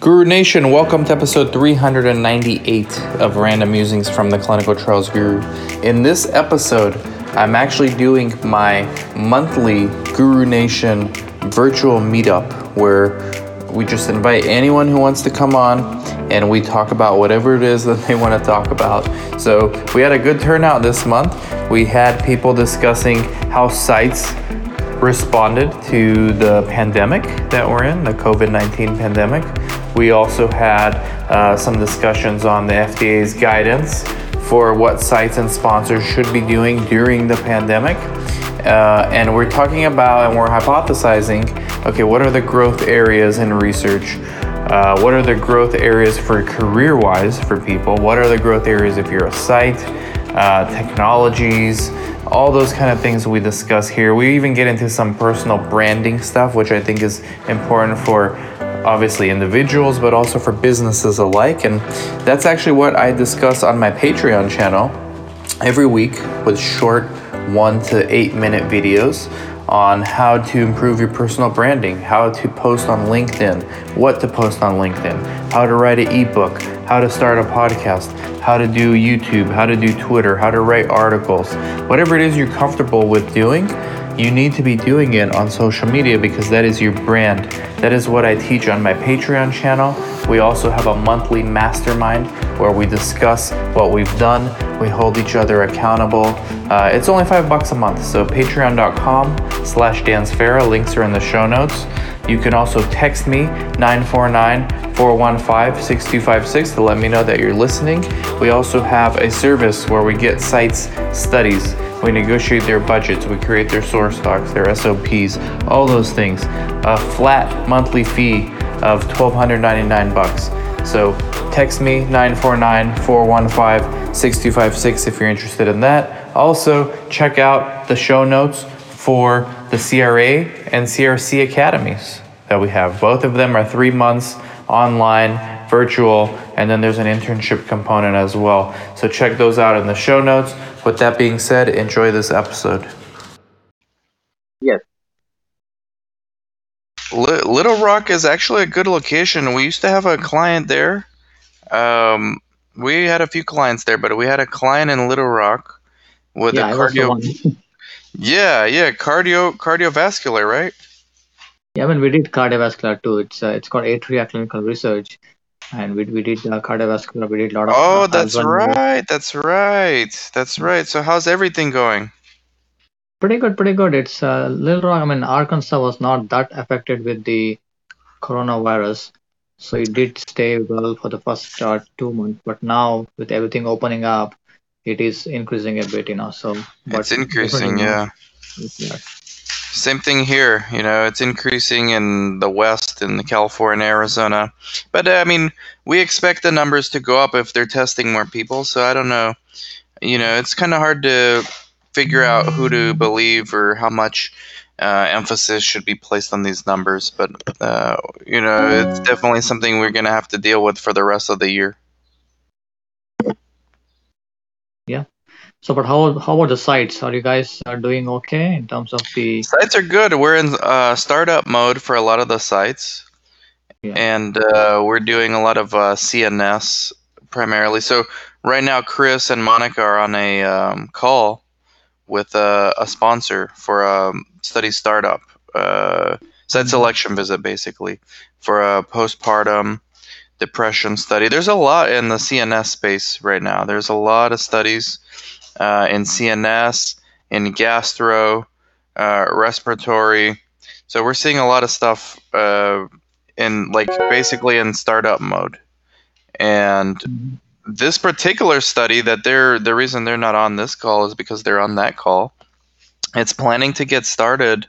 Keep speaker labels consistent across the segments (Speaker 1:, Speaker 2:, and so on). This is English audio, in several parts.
Speaker 1: Guru Nation, welcome to episode 398 of Random Musings from the Clinical Trials Guru. In this episode, I'm actually doing my monthly Guru Nation virtual meetup where we just invite anyone who wants to come on and we talk about whatever it is that they want to talk about. So, we had a good turnout this month. We had people discussing how sites responded to the pandemic that we're in, the COVID 19 pandemic. We also had uh, some discussions on the FDA's guidance for what sites and sponsors should be doing during the pandemic. Uh, and we're talking about and we're hypothesizing okay, what are the growth areas in research? Uh, what are the growth areas for career wise for people? What are the growth areas if you're a site? Uh, technologies, all those kind of things we discuss here. We even get into some personal branding stuff, which I think is important for obviously individuals, but also for businesses alike. And that's actually what I discuss on my Patreon channel every week with short one to eight minute videos on how to improve your personal branding, how to post on LinkedIn, what to post on LinkedIn, how to write an ebook, how to start a podcast, how to do YouTube, how to do Twitter, how to write articles. Whatever it is you're comfortable with doing, you need to be doing it on social media because that is your brand. That is what I teach on my Patreon channel. We also have a monthly mastermind where we discuss what we've done. We hold each other accountable. Uh, it's only five bucks a month. So patreon.com slash dansfera. Links are in the show notes. You can also text me 949 415 6256 to let me know that you're listening. We also have a service where we get sites studies. We negotiate their budgets, we create their source docs, their SOPs, all those things. A flat monthly fee of 1299 bucks. So text me 949-415-6256 if you're interested in that. Also, check out the show notes for the CRA and CRC academies that we have. Both of them are 3 months online, virtual, and then there's an internship component as well. So check those out in the show notes. With that being said, enjoy this episode.
Speaker 2: Yes.
Speaker 1: Little Rock is actually a good location. We used to have a client there. Um, we had a few clients there, but we had a client in Little Rock with
Speaker 2: yeah,
Speaker 1: a cardio. yeah, yeah, cardio cardiovascular, right?
Speaker 2: Yeah, I mean we did cardiovascular too. It's uh, it's called Atria Clinical Research, and we we did uh, cardiovascular. We did a lot of.
Speaker 1: Oh,
Speaker 2: uh,
Speaker 1: that's right. That's right. That's right. So how's everything going?
Speaker 2: Pretty good, pretty good. It's a uh, little wrong. I mean, Arkansas was not that affected with the coronavirus, so it did stay well for the first uh, two months. But now, with everything opening up, it is increasing a bit, you know. So, but
Speaker 1: It's increasing, yeah.
Speaker 2: yeah.
Speaker 1: Same thing here. You know, it's increasing in the West, in the California, Arizona. But uh, I mean, we expect the numbers to go up if they're testing more people. So I don't know. You know, it's kind of hard to figure out who to believe or how much uh, emphasis should be placed on these numbers. But uh, you know, it's definitely something we're gonna have to deal with for the rest of the year.
Speaker 2: So, but how how about the sites? Are you guys are doing okay in terms of the?
Speaker 1: Sites are good. We're in uh, startup mode for a lot of the sites,
Speaker 2: Yeah.
Speaker 1: and uh, we're doing a lot of uh, CNS primarily. So right now, Chris and Monica are on a um, call with a, a sponsor for a study startup uh, site
Speaker 2: Mhm.
Speaker 1: selection visit, basically for a postpartum depression study. There's a lot in the CNS space right now. There's a lot of studies uh, in CNS, in gastro, uh, respiratory. So we're seeing a lot of stuff uh, in like basically in startup mode. And this particular study that they're the reason they're not on this call is because they're on that call. It's planning to get started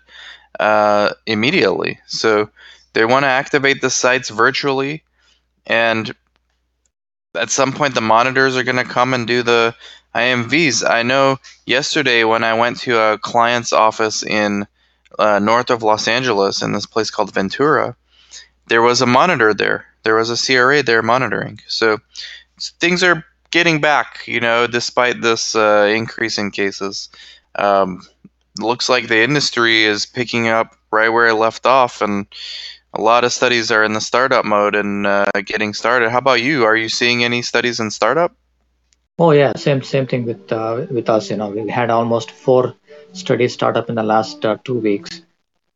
Speaker 1: uh, immediately. So they want to activate the sites virtually, and at some point the monitors are going to come and do the IMVs. I know yesterday when I went to a client's office in uh, north of Los Angeles in this place called Ventura, there was a monitor there. There was a CRA there monitoring. So things are getting back, you know, despite this uh, increase in cases. Um, looks like the industry is picking up right where it left off, and a A lot of studies are in the startup mode and uh, getting started. How about you? Are you seeing any studies in startup?
Speaker 2: Oh yeah, same same thing with uh, with us. You know, we had almost four studies start up in the last uh, two weeks,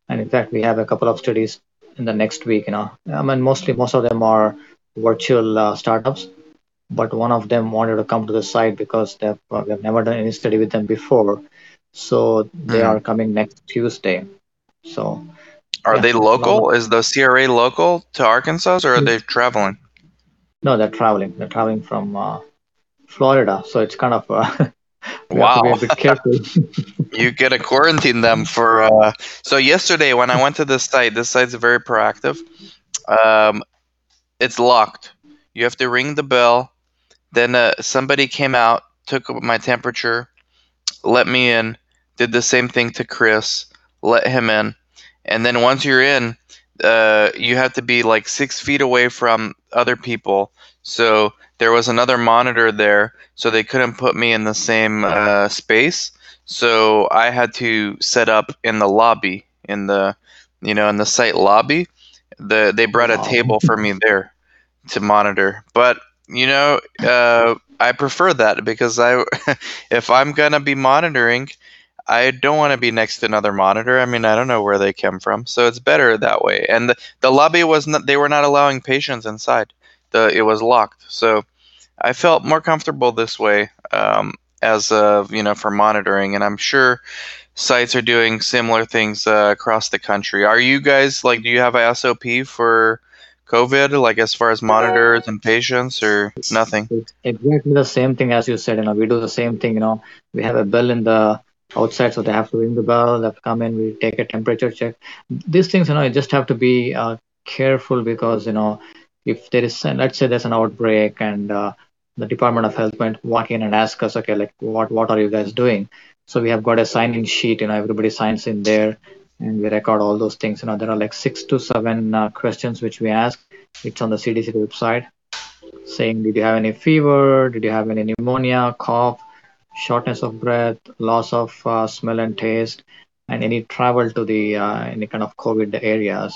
Speaker 2: and in fact, we have a couple of studies in the next week. You know, I mean, mostly most of them are virtual uh, startups, but one of them wanted to come to the site because they've uh, we've never done any study with them before, so they
Speaker 1: Mhm.
Speaker 2: are coming next Tuesday. So
Speaker 1: Are
Speaker 2: yeah,
Speaker 1: they local?
Speaker 2: of
Speaker 1: Is the CRA local to Arkansas or are they traveling?
Speaker 2: no, they're traveling. They're traveling from uh, Florida, so it's kind of uh, we have to be
Speaker 1: Wow.
Speaker 2: a bit careful.
Speaker 1: You gotta quarantine them for. Uh... So yesterday when I went to this site, this site's very proactive. Um, it's locked. You have to ring the bell. Then uh, somebody came out, took my temperature, let me in, did the same thing to Chris, let him in, and then once you're in, uh, you have to be like six feet away from other people. So there was another monitor there, so they couldn't put me in the same uh, space. So I had to set up in the lobby, in the you know in the site lobby. The they brought a table for me there to monitor, but you know uh, I prefer that because I if I'm gonna be monitoring, I don't want to be next to another monitor. I mean, I don't know where they came from, so it's better that way. And the, the lobby was not; they were not allowing patients inside. The it was locked, so I felt more comfortable this way um, as of you know for monitoring. And I'm sure sites are doing similar things uh, across the country. Are you guys like? Do you have a SOP for COVID, like as far as monitors and patients, or nothing?
Speaker 2: Exactly the same thing as you said. You know, we do the same thing. You know, we have a bell in the outside, so they have to ring the bell. They have to come in. We take a temperature check. These things, you know, you just have to be uh, careful because you know, if there is, let's say, there's an outbreak and uh, the Department of Health might walk in and ask us, okay, like what what are you guys doing? So we have got a sign-in sheet. You know, everybody signs in there, and we record all those things. You know, there are like six to seven uh, questions which we ask. It's on the CDC website saying did you have any fever did you have any pneumonia cough shortness of breath loss of uh, smell and taste and any travel to the uh, any kind of covid areas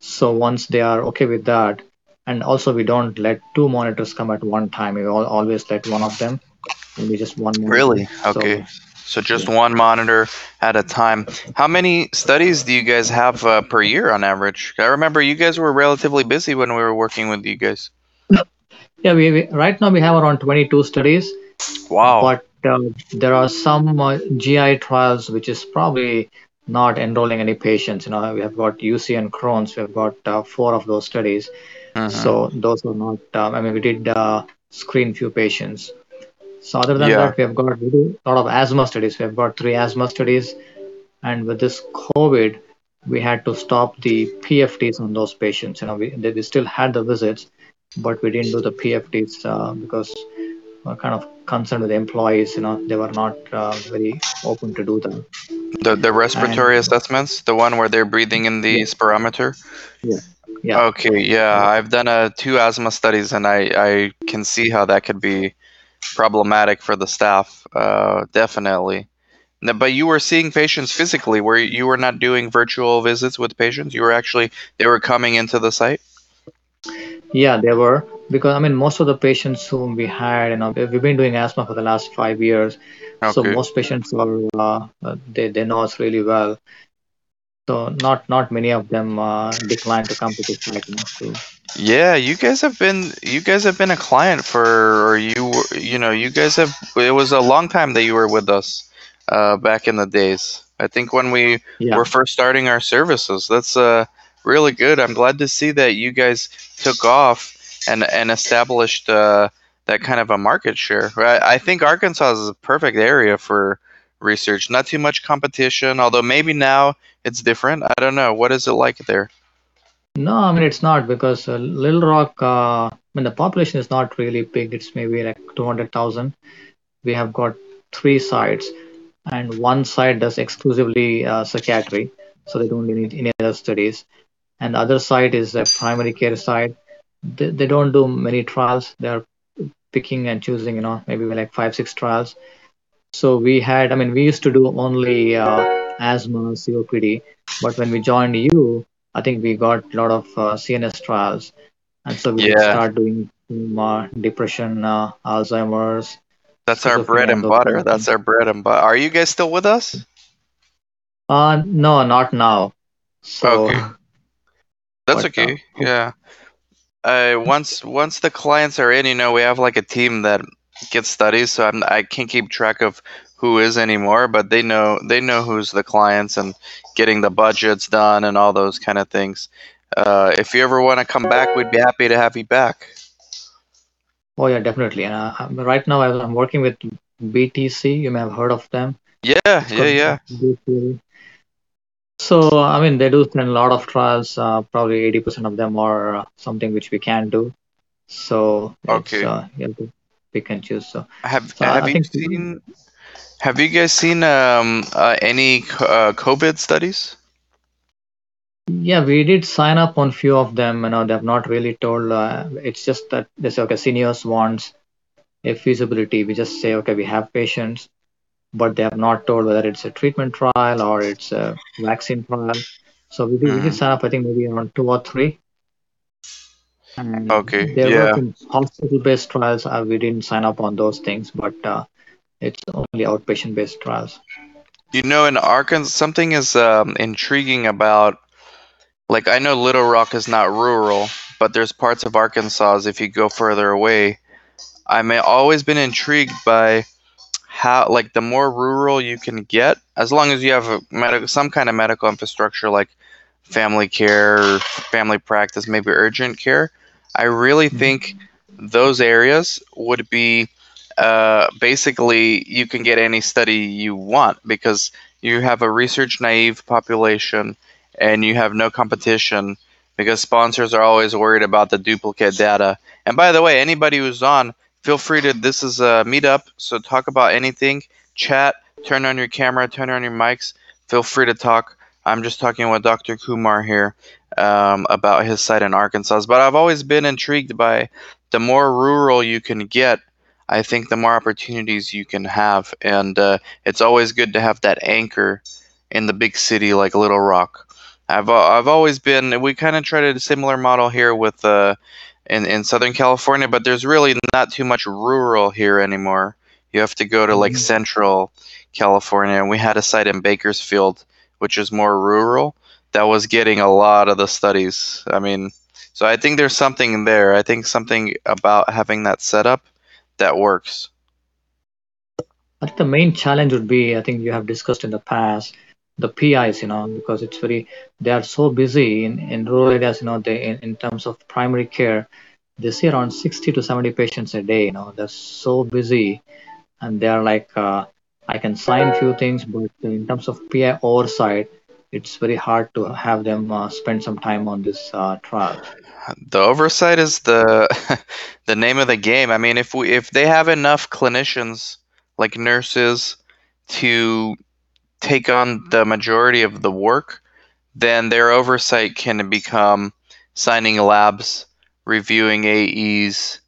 Speaker 2: so once they are okay with that and also we don't let two monitors come at one time we all, always let one of them maybe just one monitor.
Speaker 1: Really? Okay. So just one monitor at a time. How many studies do you guys have uh, per year on average? I remember you guys were relatively busy when we were working with you guys.
Speaker 2: yeah we, we right now we have around 22 studies
Speaker 1: Wow.
Speaker 2: but uh, there are some uh, GI trials which is probably not enrolling any patients. You know, we have got UC and Crohn's. We have got uh, four of those studies.
Speaker 1: Mhm.
Speaker 2: So those are not. Um, I mean, we did uh, screen few patients. So other than
Speaker 1: Yeah.
Speaker 2: that, we have got a lot of asthma studies. We have got three asthma studies, and with this COVID, we had to stop the PFTs on those patients. You know, we they, we still had the visits, but we didn't do the PFTs uh, because we're kind of concerned with the employees. You know, they were not uh, very open to do them.
Speaker 1: the the respiratory
Speaker 2: And-
Speaker 1: assessments, the one where they're breathing in the
Speaker 2: Yeah.
Speaker 1: spirometer.
Speaker 2: Yeah.
Speaker 1: Okay. Yeah, I've done uh, two asthma studies, and I I can see how that could be problematic for the staff. Uh, definitely. No, But you were seeing patients physically, where you were not doing virtual visits with patients. You were actually they were coming into the site.
Speaker 2: Yeah, they were because I mean most of the patients whom we had, you know, we- we've been doing asthma for the last five years, so most patients are uh, they they know us really well. So not not many of them uh, decline to come to this site. You know, so
Speaker 1: Yeah, you guys have been you guys have been a client for or you were you know you guys have it was a long time that you were with us uh, back in the days. I think when we
Speaker 2: yeah,
Speaker 1: were first starting our services. That's uh really good. I'm glad to see that you guys took off and and established uh, that kind of a market share. I, I think Arkansas is a perfect area for research. Not too much competition, although maybe now it's different. I don't know. What is it like there?
Speaker 2: no, I mean it's not because uh, Little Rock. Uh, I mean the population is not really big. It's maybe like two hundred thousand. We have got three sites, and one site does exclusively uh, psychiatry, so they don't need any other studies. And the other site is a primary care site. They, they don't do many trials. They're picking and choosing, you know, maybe like five, six trials. So we had, I mean, we used to do only uh, asthma, COPD, but when we joined you, I think we got a lot of uh, CNS trials, and so we
Speaker 1: Yeah,
Speaker 2: start doing some, uh, depression, uh, Alzheimer's,
Speaker 1: that's our bread
Speaker 2: and
Speaker 1: and
Speaker 2: those kind
Speaker 1: butter. That's our bread and butter. Are you guys still with us?
Speaker 2: Uh, no, not now. So,
Speaker 1: Okay, that's
Speaker 2: uh,
Speaker 1: okay. Yeah. Uh, once once the clients are in, you know, we have like a team that gets studies, so I'm I can't keep track of who is anymore, but they know they know who's the clients and getting the budgets done and all those kind of things. Uh, if you ever want to come back, we'd be happy to have you back.
Speaker 2: oh yeah, definitely. And uh, right now I- I'm working with BTC. You may have heard of them.
Speaker 1: Yeah, yeah, yeah.
Speaker 2: So, I mean, they do send a lot of trials. Uh, probably 80% of them are uh, something which we can do. So
Speaker 1: Okay.
Speaker 2: uh, you have to pick and choose. So,
Speaker 1: Have
Speaker 2: so
Speaker 1: have
Speaker 2: I
Speaker 1: you seen have you guys seen um uh, any uh, COVID studies?
Speaker 2: yeah, we did sign up on few of them. You know, they have not really told. Uh, it's just that they say, okay, seniors wants a feasibility. We just say, okay, we have patients, but they have not told whether it's a treatment trial or it's a vaccine trial. So we did, we did
Speaker 1: Mm,
Speaker 2: sign up, I think maybe around two or three. And
Speaker 1: okay,
Speaker 2: there
Speaker 1: yeah.
Speaker 2: some hospital-based trials. Uh, we didn't sign up on those things, but uh, it's only outpatient-based trials.
Speaker 1: You know, in Arkansas, something is um, intriguing about, like, I know Little Rock is not rural, but there's parts of Arkansas, if you go further away, I'm always been intrigued by how, like, the more rural you can get, as long as you have a medical, some kind of medical infrastructure, like family care family practice, maybe urgent care, I really
Speaker 2: Mhm.
Speaker 1: think those areas would be uh, basically you can get any study you want because you have a research naive population and you have no competition because sponsors are always worried about the duplicate data. And by the way, anybody who's on, feel free to this is a meetup, so talk about anything, chat, turn on your camera, turn on your mics, feel free to talk. I'm just talking with Dr. Kumar here um, about his site in Arkansas. But I've always been intrigued by the more rural you can get, I think the more opportunities you can have. And uh, it's always good to have that anchor in the big city like Little Rock. I've, uh, I've always been, we kind of tried a similar model here with uh, in, in Southern California, but there's really not too much rural here anymore. You have to go to like
Speaker 2: Mhm.
Speaker 1: central California. And we had a site in Bakersfield, which is more rural, that was getting a lot of the studies. I mean, so I think there's something there. I think something about having that setup that works.
Speaker 2: I think the main challenge would be, I think you have discussed in the past, the PIs, you know, because it's very, they are so busy in, in rural areas, you know, they in, in terms of primary care, they see around 60 to 70 patients a day, you know, they're so busy and they're like, uh, I can sign few things, but in terms of PI oversight, it's very hard to have them uh, spend some time on this uh, trial.
Speaker 1: The oversight is the the name of the game. I mean, if we if they have enough clinicians like nurses to take on the majority of the work, then their oversight can become signing labs, reviewing AEs,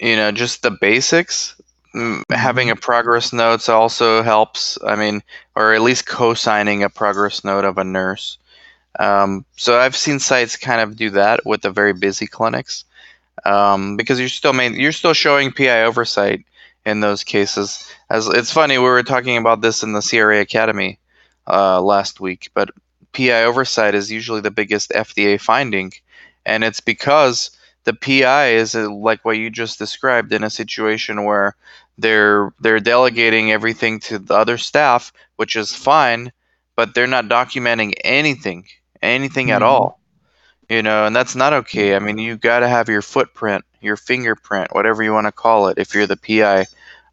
Speaker 1: you know, just the basics. Having a progress notes also helps. I mean, or at least co-signing a progress note of a nurse. Um, so I've seen sites kind of do that with the very busy clinics um, because you're still main, you're still showing PI oversight in those cases. As it's funny, we were talking about this in the CRA Academy uh, last week, but PI oversight is usually the biggest FDA finding, and it's because the PI is uh, like what you just described in a situation where they're they're delegating everything to the other staff, which is fine, but they're not documenting anything, anything at
Speaker 2: Mhm.
Speaker 1: all. You know and that's not okay. I mean you got to have your footprint your fingerprint whatever you want to call it if you're the pi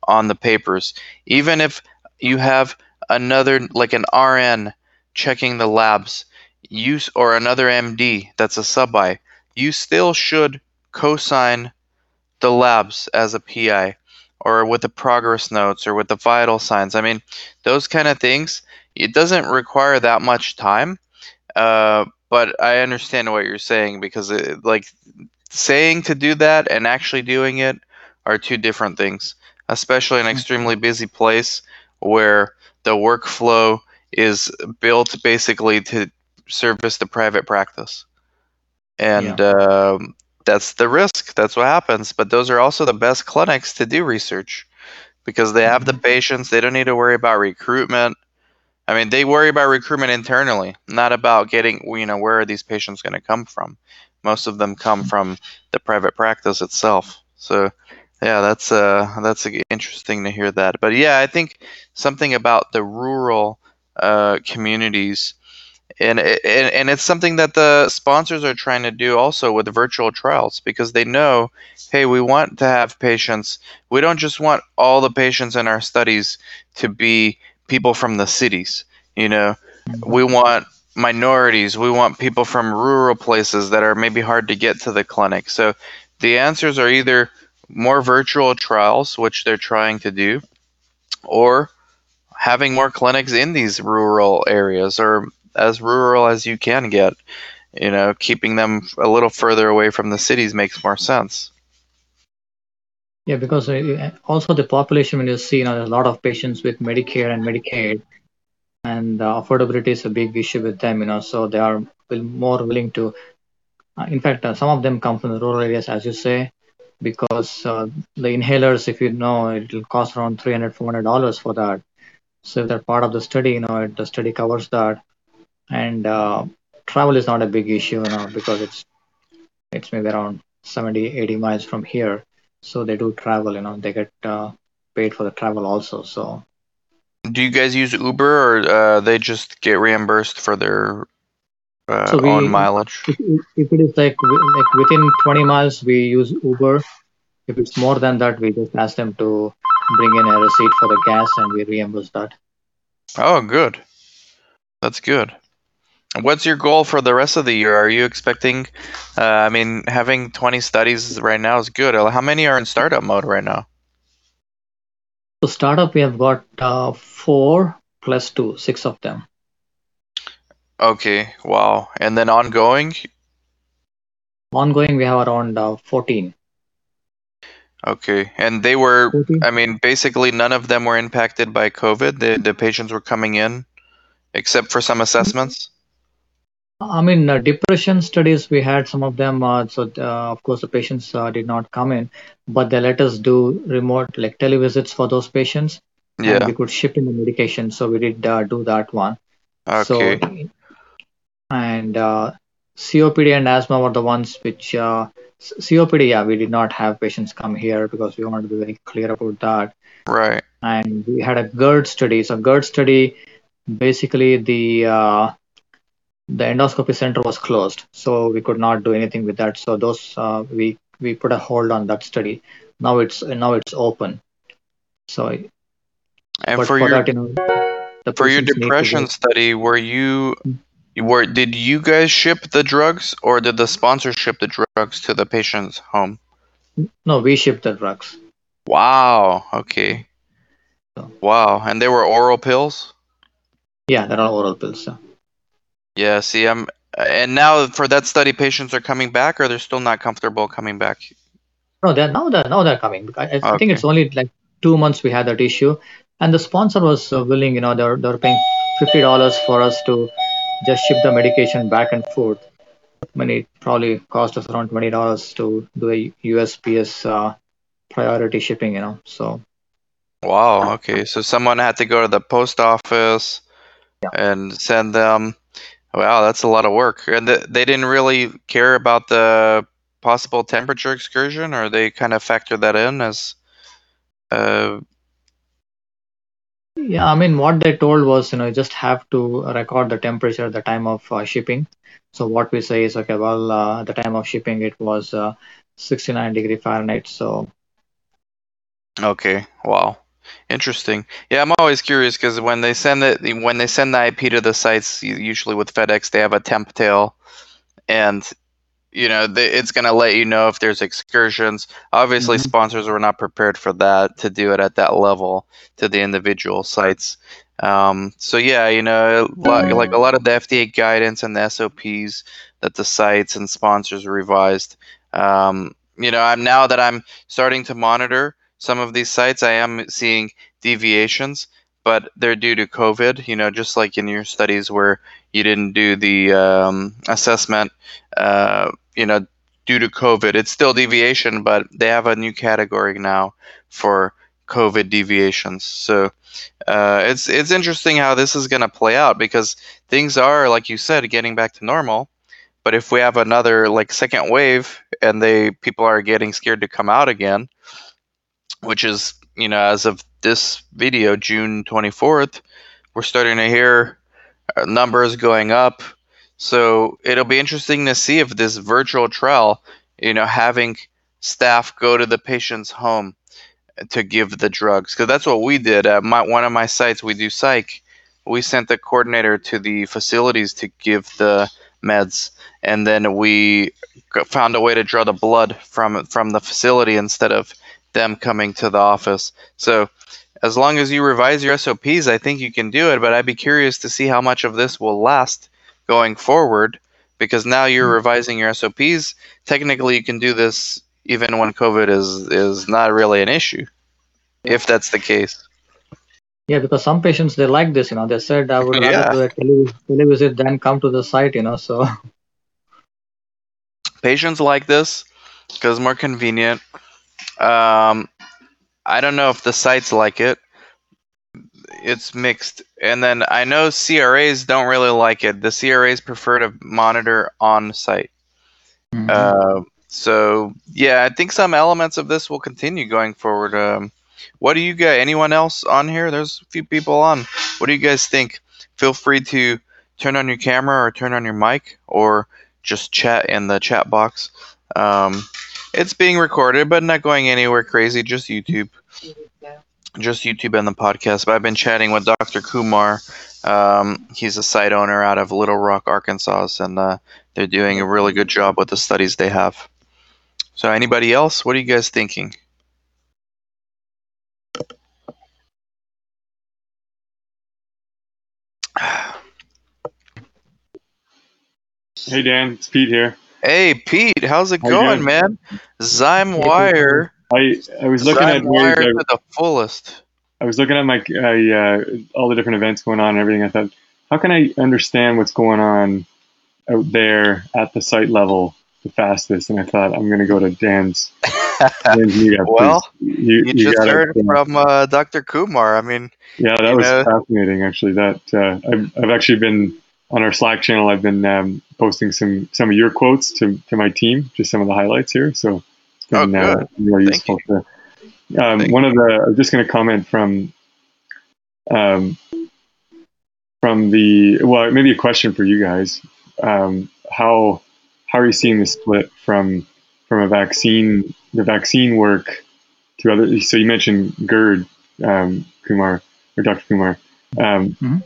Speaker 1: on the papers. Even if you have another like an rn checking the labs you or another md that's a sub-i you still should co-sign the labs as a pi or with the progress notes or with the vital signs. I mean those kind of things it doesn't require that much time uh, but I understand what you're saying because it, like saying to do that and actually doing it are two different things, especially in an extremely busy place where the workflow is built basically to service the private practice, and um, that's the risk. That's what happens. But those are also the best clinics to do research because they have the
Speaker 2: Mhm.
Speaker 1: patients. They don't need to worry about recruitment. I mean, they worry about recruitment internally, not about getting, you know, where are these patients going to come from? Most of them come from the private practice itself. So, yeah, that's uh, that's interesting to hear that. But yeah, I think something about the rural uh, communities, and, and and it's something that the sponsors are trying to do also with virtual trials because they know, hey, we want to have patients. We don't just want all the patients in our studies to be people from the cities. You know, mm-hmm. we want minorities. We want people from rural places that are maybe hard to get to the clinic. So the answers are either more virtual trials, which they're trying to do, or having more clinics in these rural areas or as rural as you can get. You know, keeping them a little further away from the cities makes more sense.
Speaker 2: Yeah, because uh, also the population, when you see, you know, there's a lot of patients with Medicare and Medicaid, and uh, affordability is a big issue with them, you know, so they are more willing to. Uh, in fact, uh, some of them come from the rural areas, as you say, because uh, the inhalers, if you know, it will cost around 300 $400 for that. So if they're part of the study, you know, it, the study covers that. And uh, travel is not a big issue, you know, because it's it's maybe around 70, 80 miles from here. So they do travel, you know, they get uh, paid for the travel also. So
Speaker 1: Do you guys use Uber or uh, they just get reimbursed for their uh,
Speaker 2: So we-
Speaker 1: own mileage?
Speaker 2: if, if it is like like within 20 miles, we use Uber. If it's more than that, we just ask them to bring in a receipt for the gas and we reimburse that.
Speaker 1: Oh, good. That's good. What's your goal for the rest of the year? Are you expecting? Uh, I mean, having 20 studies right now is good. Uh, How many are in startup mode right now?
Speaker 2: So startup, we have got uh, four plus two, six of them.
Speaker 1: Okay, wow. And then ongoing?
Speaker 2: Ongoing, we have around uh, 14.
Speaker 1: Okay. And they were,
Speaker 2: 14.
Speaker 1: I mean, basically none of them were impacted by COVID. The, the patients were coming in, except for some assessments.
Speaker 2: I mean, uh, depression studies, we had some of them. Uh, so, uh, of course, the patients uh, did not come in, but they let us do remote, like televisits for those patients.
Speaker 1: Yeah.
Speaker 2: we could ship in the medication. So, we did uh, do that one.
Speaker 1: Okay.
Speaker 2: So, and uh, COPD and asthma were the ones which, uh, COPD, yeah, we did not have patients come here because we wanted to be very clear about that.
Speaker 1: Right.
Speaker 2: And we had a GERD study. So, GERD study, basically, the uh, the endoscopy center was closed, so we could not do anything with that. So those uh, we we put a hold on that study. Now it's now it's open. So,
Speaker 1: And for
Speaker 2: for,
Speaker 1: your
Speaker 2: that, you know, the
Speaker 1: for your
Speaker 2: patients need to
Speaker 1: depression study, were you were did you guys ship the drugs or did the sponsor ship the drugs to the patient's home?
Speaker 2: No, we ship the drugs.
Speaker 1: Wow. Okay.
Speaker 2: So-
Speaker 1: Wow. And they were oral pills?
Speaker 2: Yeah, they're all oral pills. So.
Speaker 1: Yeah, see, I'm and now for that study patients are coming back or they're still not comfortable coming back.
Speaker 2: No, they're now they're now they're coming. I, I
Speaker 1: Okay.
Speaker 2: think it's only like two months we had that issue, and the sponsor was uh, willing. You know, they're they're paying fifty dollars for us to just ship the medication back and forth. I mean, it probably cost us around twenty dollars to do a USPS uh, priority shipping. You know, so
Speaker 1: Wow, okay. So someone had to go to the post office yeah. and send them. Wow, that's a lot of work. And th- they didn't really care about the possible temperature excursion, or they kind of factor that in as. Uh,
Speaker 2: yeah, I mean, what they told was, you know, you just have to record the temperature at the time of uh, shipping. So what we say is, okay, well, uh, at the time of shipping, it was uh, 69 degree Fahrenheit. So
Speaker 1: okay, wow, interesting. Yeah, I'm always curious because when they send it, when they send the IP to the sites, usually with FedEx, they have a TempTale, and you know they, it's going to let you know if there's excursions. Obviously,
Speaker 2: Mhm.
Speaker 1: sponsors were not prepared for that to do it at that level to the individual sites. Um, so yeah, you know, li- like a lot of the FDA guidance and the SOPs that the sites and sponsors revised. Um, you know, I'm now that I'm starting to monitor some of these sites, I am seeing deviations, but they're due to COVID. You know, just like in your studies where you didn't do the um, assessment, uh, you know, due to COVID. It's still deviation, but they have a new category now for COVID deviations. So uh, it's it's interesting how this is going to play out because things are, like you said, getting back to normal. But if we have another like second wave and they people are getting scared to come out again, which is you know as of this video, June twenty fourth, we're starting to hear uh, numbers going up. So it'll be interesting to see if this virtual trial, you know, having staff go to the patient's home to give the drugs, because that's what we did at my one of my sites. We do psych. We sent the coordinator to the facilities to give the meds, and then we found a way to draw the blood from from the facility instead of them coming to the office. So as long as you revise your SOPs, I think you can do it. But I'd be curious to see how much of this will last going forward because now you're hmm. revising your SOPs. Technically, you can do this even when COVID is is not really an issue, if that's the case.
Speaker 2: Yeah, because some patients they like this. You know, they said I would rather yeah. do a tele- televisit than come to the site. You know, so
Speaker 1: patients like this because more convenient. Um, I don't know if the sites like it. It's mixed. And then I know CRAs don't really like it. The CRAs prefer to monitor on site. Mm-hmm. Uh, so yeah, I think some elements of this will continue going forward. Um, what do you guys? Anyone else on here? There's a few people on. What do you guys think? Feel free to turn on your camera or turn on your mic or just chat in the chat box. Um, it's being recorded, but not going anywhere crazy. Just YouTube. Just YouTube and the podcast. But I've been chatting with Dr. Kumar. Um, he's a site owner out of Little Rock, Arkansas, and uh, they're doing a really good job with the studies they have. So, anybody else? What are you guys thinking?
Speaker 3: Hey Dan, it's Pete here.
Speaker 1: Hey Pete, how's it How going, man? Zymewire.
Speaker 3: I I was looking Zyme at
Speaker 1: Wire to the fullest.
Speaker 3: I was looking at my uh, all the different events going on and everything. I thought, how can I understand what's going on out there at the site level the fastest? And I thought I'm going to go to Dan's.
Speaker 1: Dan's meetup. well, you, you, just heard it, from uh, Dr. Kumar. I mean,
Speaker 3: yeah, that was know. fascinating. Actually, that uh, I've I've actually been on our Slack channel, I've been um, posting some some of your quotes to, to my team, just some of the highlights here. So it's been oh, uh, really Thank useful. To, um, one of the, I'm just going to comment from um, from the well, maybe a question for you guys. Um, how how are you seeing the split from from a vaccine the vaccine work to other? So you mentioned GERD, um, Kumar or Dr. Kumar. Um, mm-hmm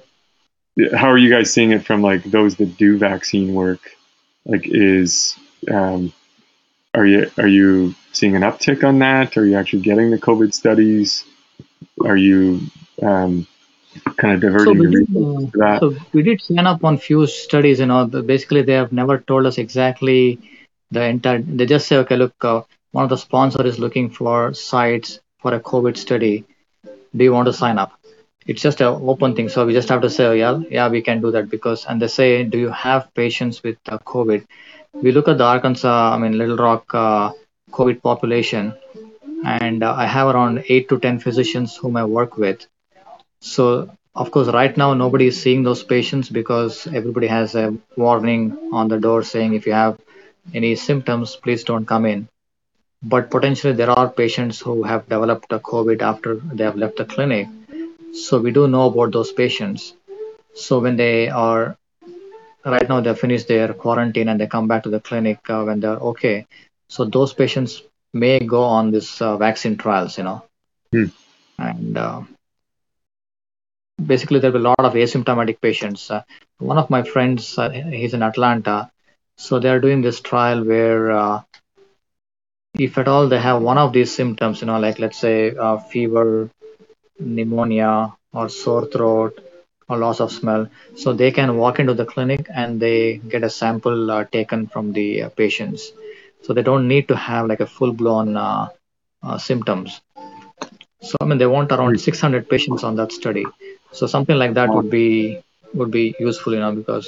Speaker 3: how are you guys seeing it from like those that do vaccine work? Like, is um, are you are you seeing an uptick on that? Are you actually getting the COVID studies? Are you um, kind of diverting so
Speaker 2: did, uh, that? So we did sign up on few studies. You know, basically they have never told us exactly the entire. They just say, okay, look, uh, one of the sponsors is looking for sites for a COVID study. Do you want to sign up? It's just an open thing. So we just have to say, oh, yeah, yeah, we can do that because, and they say, do you have patients with uh, COVID? We look at the Arkansas, I mean, Little Rock uh, COVID population, and uh, I have around eight to 10 physicians whom I work with. So, of course, right now, nobody is seeing those patients because everybody has a warning on the door saying if you have any symptoms, please don't come in. But potentially, there are patients who have developed a COVID after they have left the clinic so we do know about those patients. So when they are right now they finish their quarantine and they come back to the clinic uh, when they're okay. So those patients may go on this uh, vaccine trials, you know, hmm. and uh, basically there'll be a lot of asymptomatic patients. Uh, one of my friends, uh, he's in Atlanta, so they're doing this trial where uh, if at all they have one of these symptoms, you know, like let's say fever, pneumonia or sore throat or loss of smell. So they can walk into the clinic and they get a sample uh, taken from the uh, patients. So they don't need to have like a full blown uh, uh, symptoms. So I mean, they want around 600 patients on that study. So something like that would be would be useful, you know, because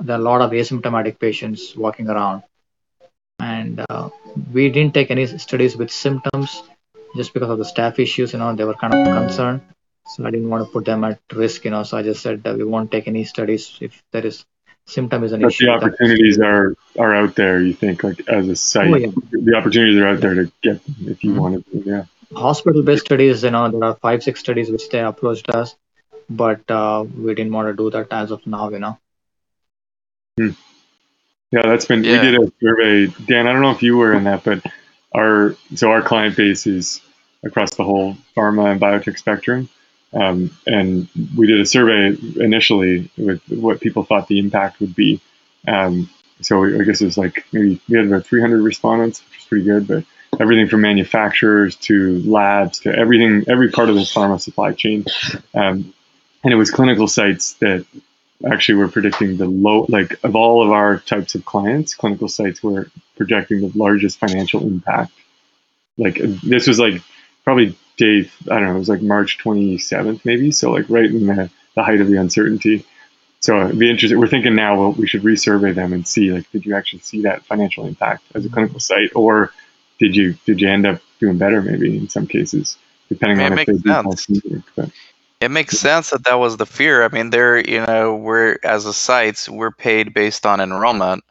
Speaker 2: there are a lot of asymptomatic patients walking around, and uh, we didn't take any studies with symptoms just because of the staff issues. You know, they were kind of concerned, so I didn't want to put them at risk. You know, so I just said that we won't take any studies if there is symptom is an
Speaker 3: but
Speaker 2: issue.
Speaker 3: the opportunities are are out there. You think like as a site,
Speaker 2: Oh, yeah.
Speaker 3: the opportunities are out there to get them if you
Speaker 2: Mhm.
Speaker 3: wanted to. Yeah.
Speaker 2: hospital-based studies, you know, there are five, six studies which they approached us, but uh, we didn't want to do that as of now, you know. Hmm.
Speaker 3: Yeah, that's been.
Speaker 1: Yeah.
Speaker 3: We did a survey, Dan. I don't know if you were in that, but our so our client base is across the whole pharma and biotech spectrum, um, and we did a survey initially with what people thought the impact would be. Um, so I guess it was like maybe we had about 300 respondents, which is pretty good, but everything from manufacturers to labs to everything, every part of the pharma supply chain, um, and it was clinical sites that actually we're predicting the low like of all of our types of clients clinical sites were projecting the largest financial impact. Like this was like probably day i don't know it was like march 27th maybe so like right in the, the height of the uncertainty. So uh, it'd be interesting we're thinking now well we should resurvey them and see like did you actually see that financial impact as a clinical site or did you did you end up doing better maybe in some cases depending on if they
Speaker 1: makes
Speaker 3: do have
Speaker 1: sense.
Speaker 3: some work, but-
Speaker 1: It makes sense that that was the fear. I mean, they're you know we're as a sites we're paid based on enrollment,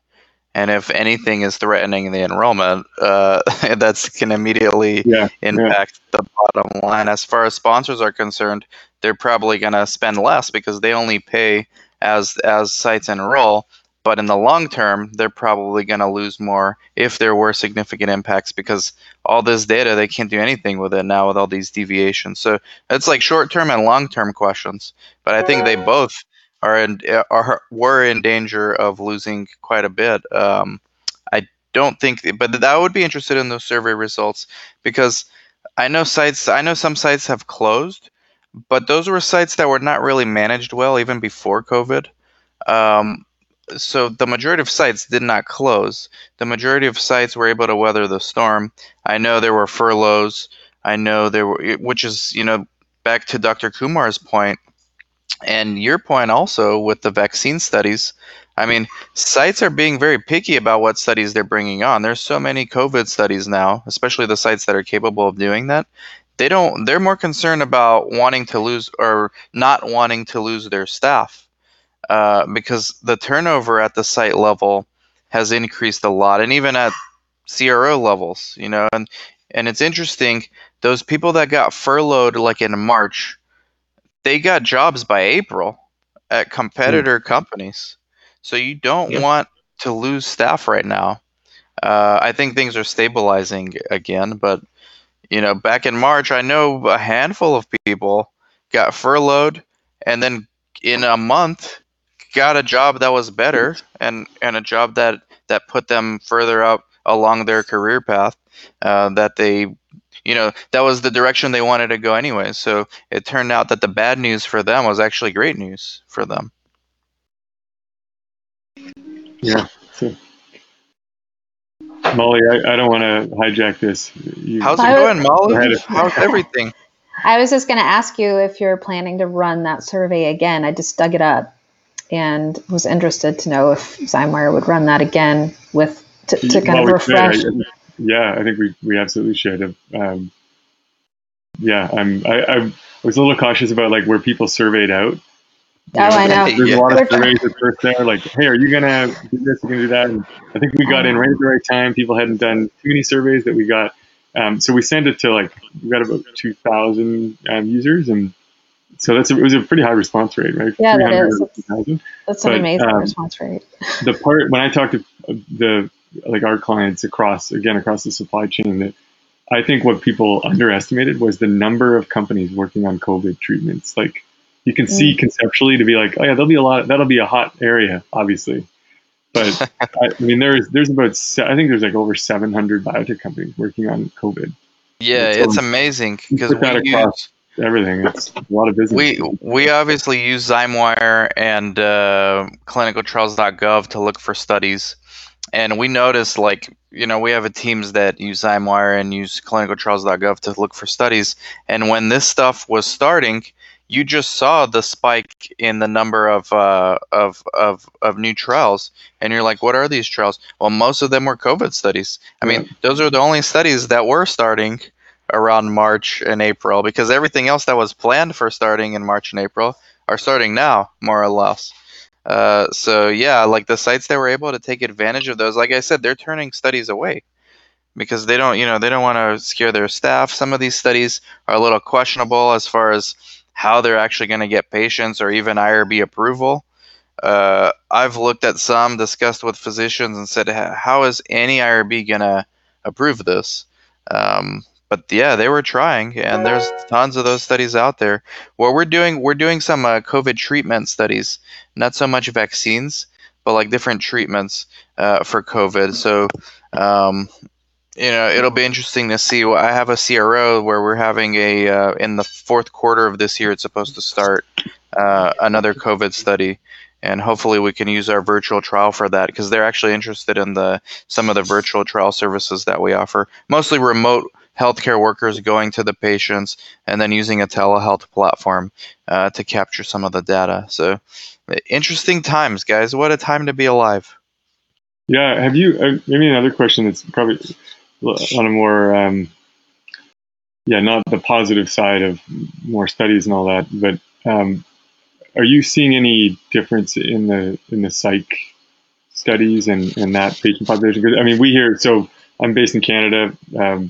Speaker 1: and if anything is threatening the enrollment, uh, that's can immediately
Speaker 3: yeah
Speaker 1: impact the bottom line. As far as sponsors are concerned, they're probably going to spend less because they only pay as as sites enroll. But in the long term, they're probably going to lose more if there were significant impacts because all this data they can't do anything with it now with all these deviations. So it's like short term and long term questions. But I think they both are in are were in danger of losing quite a bit. Um, I don't think, but I would be interested in those survey results because I know sites. I know some sites have closed, but those were sites that were not really managed well even before COVID. Um, so the majority of sites did not close. The majority of sites were able to weather the storm. I know there were furloughs. I know there were, which is you know back to Dr. Kumar's point and your point also with the vaccine studies. I mean, sites are being very picky about what studies they're bringing on. There's so many COVID studies now, especially the sites that are capable of doing that. They don't. They're more concerned about wanting to lose or not wanting to lose their staff uh, because the turnover at the site level has increased a lot, and even at CRO levels, you know. And and it's interesting. Those people that got furloughed, like in March, they got jobs by April at competitor companies. So you don't
Speaker 2: Yep.
Speaker 1: want to lose staff right now. Uh, I think things are stabilizing again, but you know, back in March, I know a handful of people got furloughed, and then in a month got a job that was better and and a job that that put them further up along their career path. Uh, that they, you know, that was the direction they wanted to go anyway. So it turned out that the bad news for them was actually great news for them.
Speaker 3: Yeah. So, Molly, I, I don't want to hijack this. You,
Speaker 1: How's it going, Molly?
Speaker 3: Go.
Speaker 1: How's everything?
Speaker 4: I was just going to ask you if you're planning to run that survey again. I just dug it up and was interested to know if Zymewire would run that again with to, to kind
Speaker 3: well,
Speaker 4: of refresh.
Speaker 3: I- yeah, I think we, we absolutely should. Um, yeah, I'm. I, I was a little cautious about like where people surveyed out. You
Speaker 4: Oh, I know.
Speaker 3: There's
Speaker 1: Yeah.
Speaker 3: a lot of surveys at first there, like, hey, are you gonna do this? You gonna do that? And I think we got in right at the right time. People hadn't done too many surveys that we got. Um, so we sent it to like we got about two thousand um, users, and so that's a, it was a pretty high response rate, right?
Speaker 4: Yeah, that
Speaker 3: 300
Speaker 4: is.
Speaker 3: or 2,000
Speaker 4: That's an amazing
Speaker 3: um,
Speaker 4: response rate.
Speaker 3: the part when I talk to the like our clients across again across the supply chain that I think what people underestimated was the number of companies working on COVID treatments. Like you can see conceptually to be like, oh yeah, there'll be a lot. That'll be a hot area, obviously. But I, I mean, there's there's about se- I think there's like over 700 biotech companies working on COVID.
Speaker 1: Yeah,
Speaker 3: So-
Speaker 1: it's amazing because
Speaker 3: Put that
Speaker 1: we
Speaker 3: across
Speaker 1: use
Speaker 3: Everything. It's a lot of business.
Speaker 1: we we obviously use Zymewire and uh, clinicaltrials.gov to look for studies, and we noticed like you know we have a teams that use ZymeWire and use clinicaltrials.gov to look for studies, and when this stuff was starting, you just saw the spike in the number of uh, of of of new trials, and you're like, what are these trials? Well, most of them were COVID studies. I mean, those are the only studies that were starting around March and April because everything else that was planned for starting in March and April are starting now, more or less. Uh, so yeah, like the sites that were able to take advantage of those, like I said, they're turning studies away because they don't, you know, they don't want to scare their staff. Some of these studies are a little questionable as far as how they're actually going to get patients or even IRB approval. Uh, I've looked at some, discussed with physicians, and said, how is any IRB going to approve this? Um, but yeah, they were trying, and there's tons of those studies out there. What we're doing, we're doing some uh, COVID treatment studies, not so much vaccines, but like different treatments uh, for COVID. So, um, you know, it'll be interesting to see. I have a CRO where we're having a uh, in the fourth quarter of this year. It's supposed to start uh, another COVID study, and hopefully we can use our virtual trial for that because they're actually interested in the some of the virtual trial services that we offer, mostly remote healthcare workers going to the patients and then using a telehealth platform uh, to capture some of the data. So, interesting times, guys. What a time to be alive.
Speaker 3: Yeah. Have you, uh, maybe another question that's probably on a more, um, yeah, not the positive side of more studies and all that, but um, are you seeing any difference in the in the psych studies and, and that patient population? I mean, we hear so. I'm based in Canada. Um,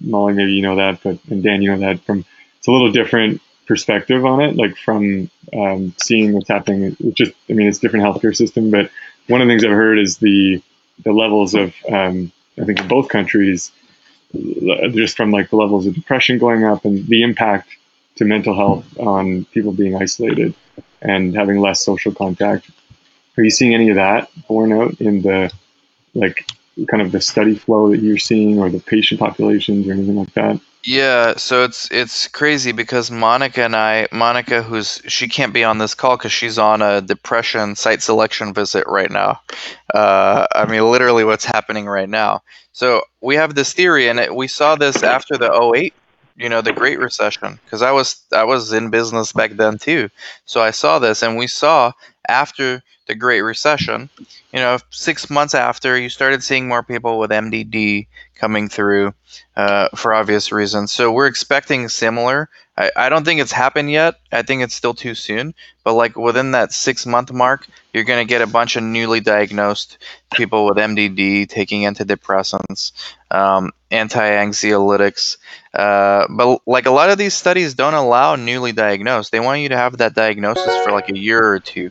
Speaker 3: Molly, maybe you know that, but and Dan, you know that from it's a little different perspective on it, like from um, seeing what's happening. It's just, I mean, it's different healthcare system, but one of the things I've heard is the the levels of, um, I think, in both countries, just from like the levels of depression going up and the impact to mental health on people being isolated and having less social contact. Are you seeing any of that borne out in the like kind of the study flow that you're seeing or the patient populations or anything like that?
Speaker 1: Yeah, so it's it's crazy because Monica and I, Monica, who's she can't be on this call because she's on a depression site selection visit right now. Uh, I mean, literally, what's happening right now. So we have this theory, and it, we saw this after the 08, you know, the Great Recession, because I was I was in business back then too. So I saw this, and we saw after the Great Recession, you know, six months after, you started seeing more people with MDD coming through uh, for obvious reasons. So we're expecting similar. I, I don't think it's happened yet. I think it's still too soon. But like within that six month mark, you're going to get a bunch of newly diagnosed people with MDD taking antidepressants, um, anti anxiolytics. Uh, but like a lot of these studies don't allow newly diagnosed. They want you to have that diagnosis for like a year or two.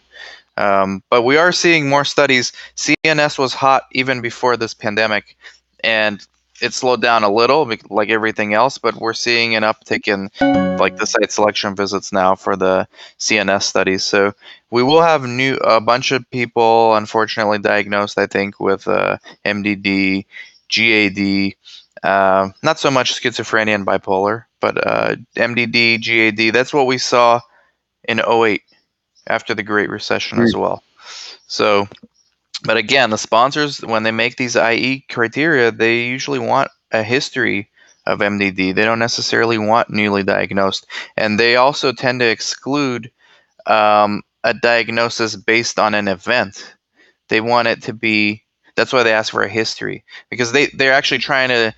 Speaker 1: Um, but we are seeing more studies. CNS was hot even before this pandemic, and it slowed down a little, like everything else. But we're seeing an uptick in like the site selection visits now for the CNS studies. So we will have new a bunch of people, unfortunately, diagnosed. I think with uh, MDD, GAD. Uh, not so much schizophrenia and bipolar, but uh, MDD, GAD. That's what we saw in 08 after the Great Recession as well. So, but again, the sponsors, when they make these IE criteria, they usually want a history of MDD. They don't necessarily want newly diagnosed. And they also tend to exclude um, a diagnosis based on an event. They want it to be, that's why they ask for a history, because they, they're actually trying to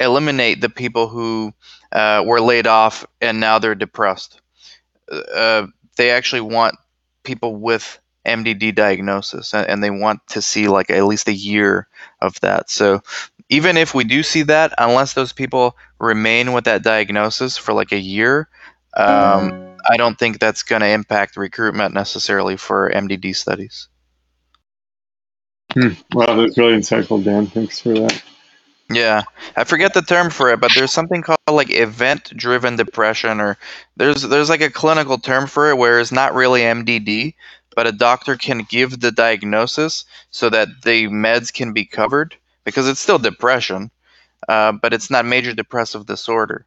Speaker 1: eliminate the people who uh, were laid off and now they're depressed. Uh, they actually want people with MDD diagnosis and they want to see like at least a year of that. So even if we do see that, unless those people remain with that diagnosis for like a year, um, I don't think that's going to impact recruitment necessarily for MDD studies.
Speaker 3: Hmm. Wow, that's really insightful, Dan. Thanks for that.
Speaker 1: Yeah, I forget the term for it, but there's something called like event-driven depression, or there's there's like a clinical term for it where it's not really MDD, but a doctor can give the diagnosis so that the meds can be covered because it's still depression, uh, but it's not major depressive disorder.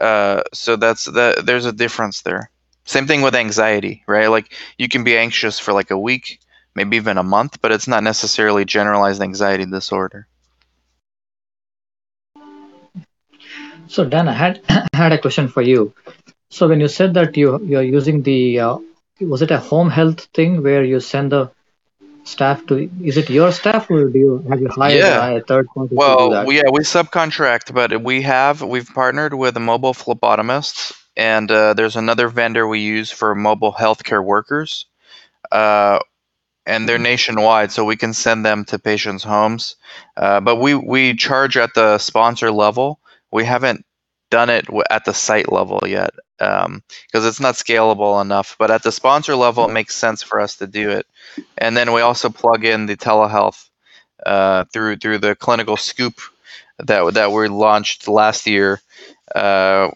Speaker 1: Uh, so that's that. There's a difference there. Same thing with anxiety, right? Like you can be anxious for like a week, maybe even a month, but it's not necessarily generalized anxiety disorder.
Speaker 2: So Dan, I had had a question for you. So when you said that you you're using the uh, was it a home health thing where you send the staff to is it your staff or do you have you hired
Speaker 1: Yeah.
Speaker 2: a third party to do
Speaker 1: Well, we, yeah, we subcontract, but we have we've partnered with a mobile phlebotomist, and uh, there's another vendor we use for mobile healthcare workers, uh, and they're nationwide, so we can send them to patients' homes. Uh, but we we charge at the sponsor level. We haven't done it at the site level yet because it's not scalable enough. But at the sponsor level, it makes sense for us to do it. And then we also plug in the telehealth uh, through through the clinical scoop that that we launched last year. Uh,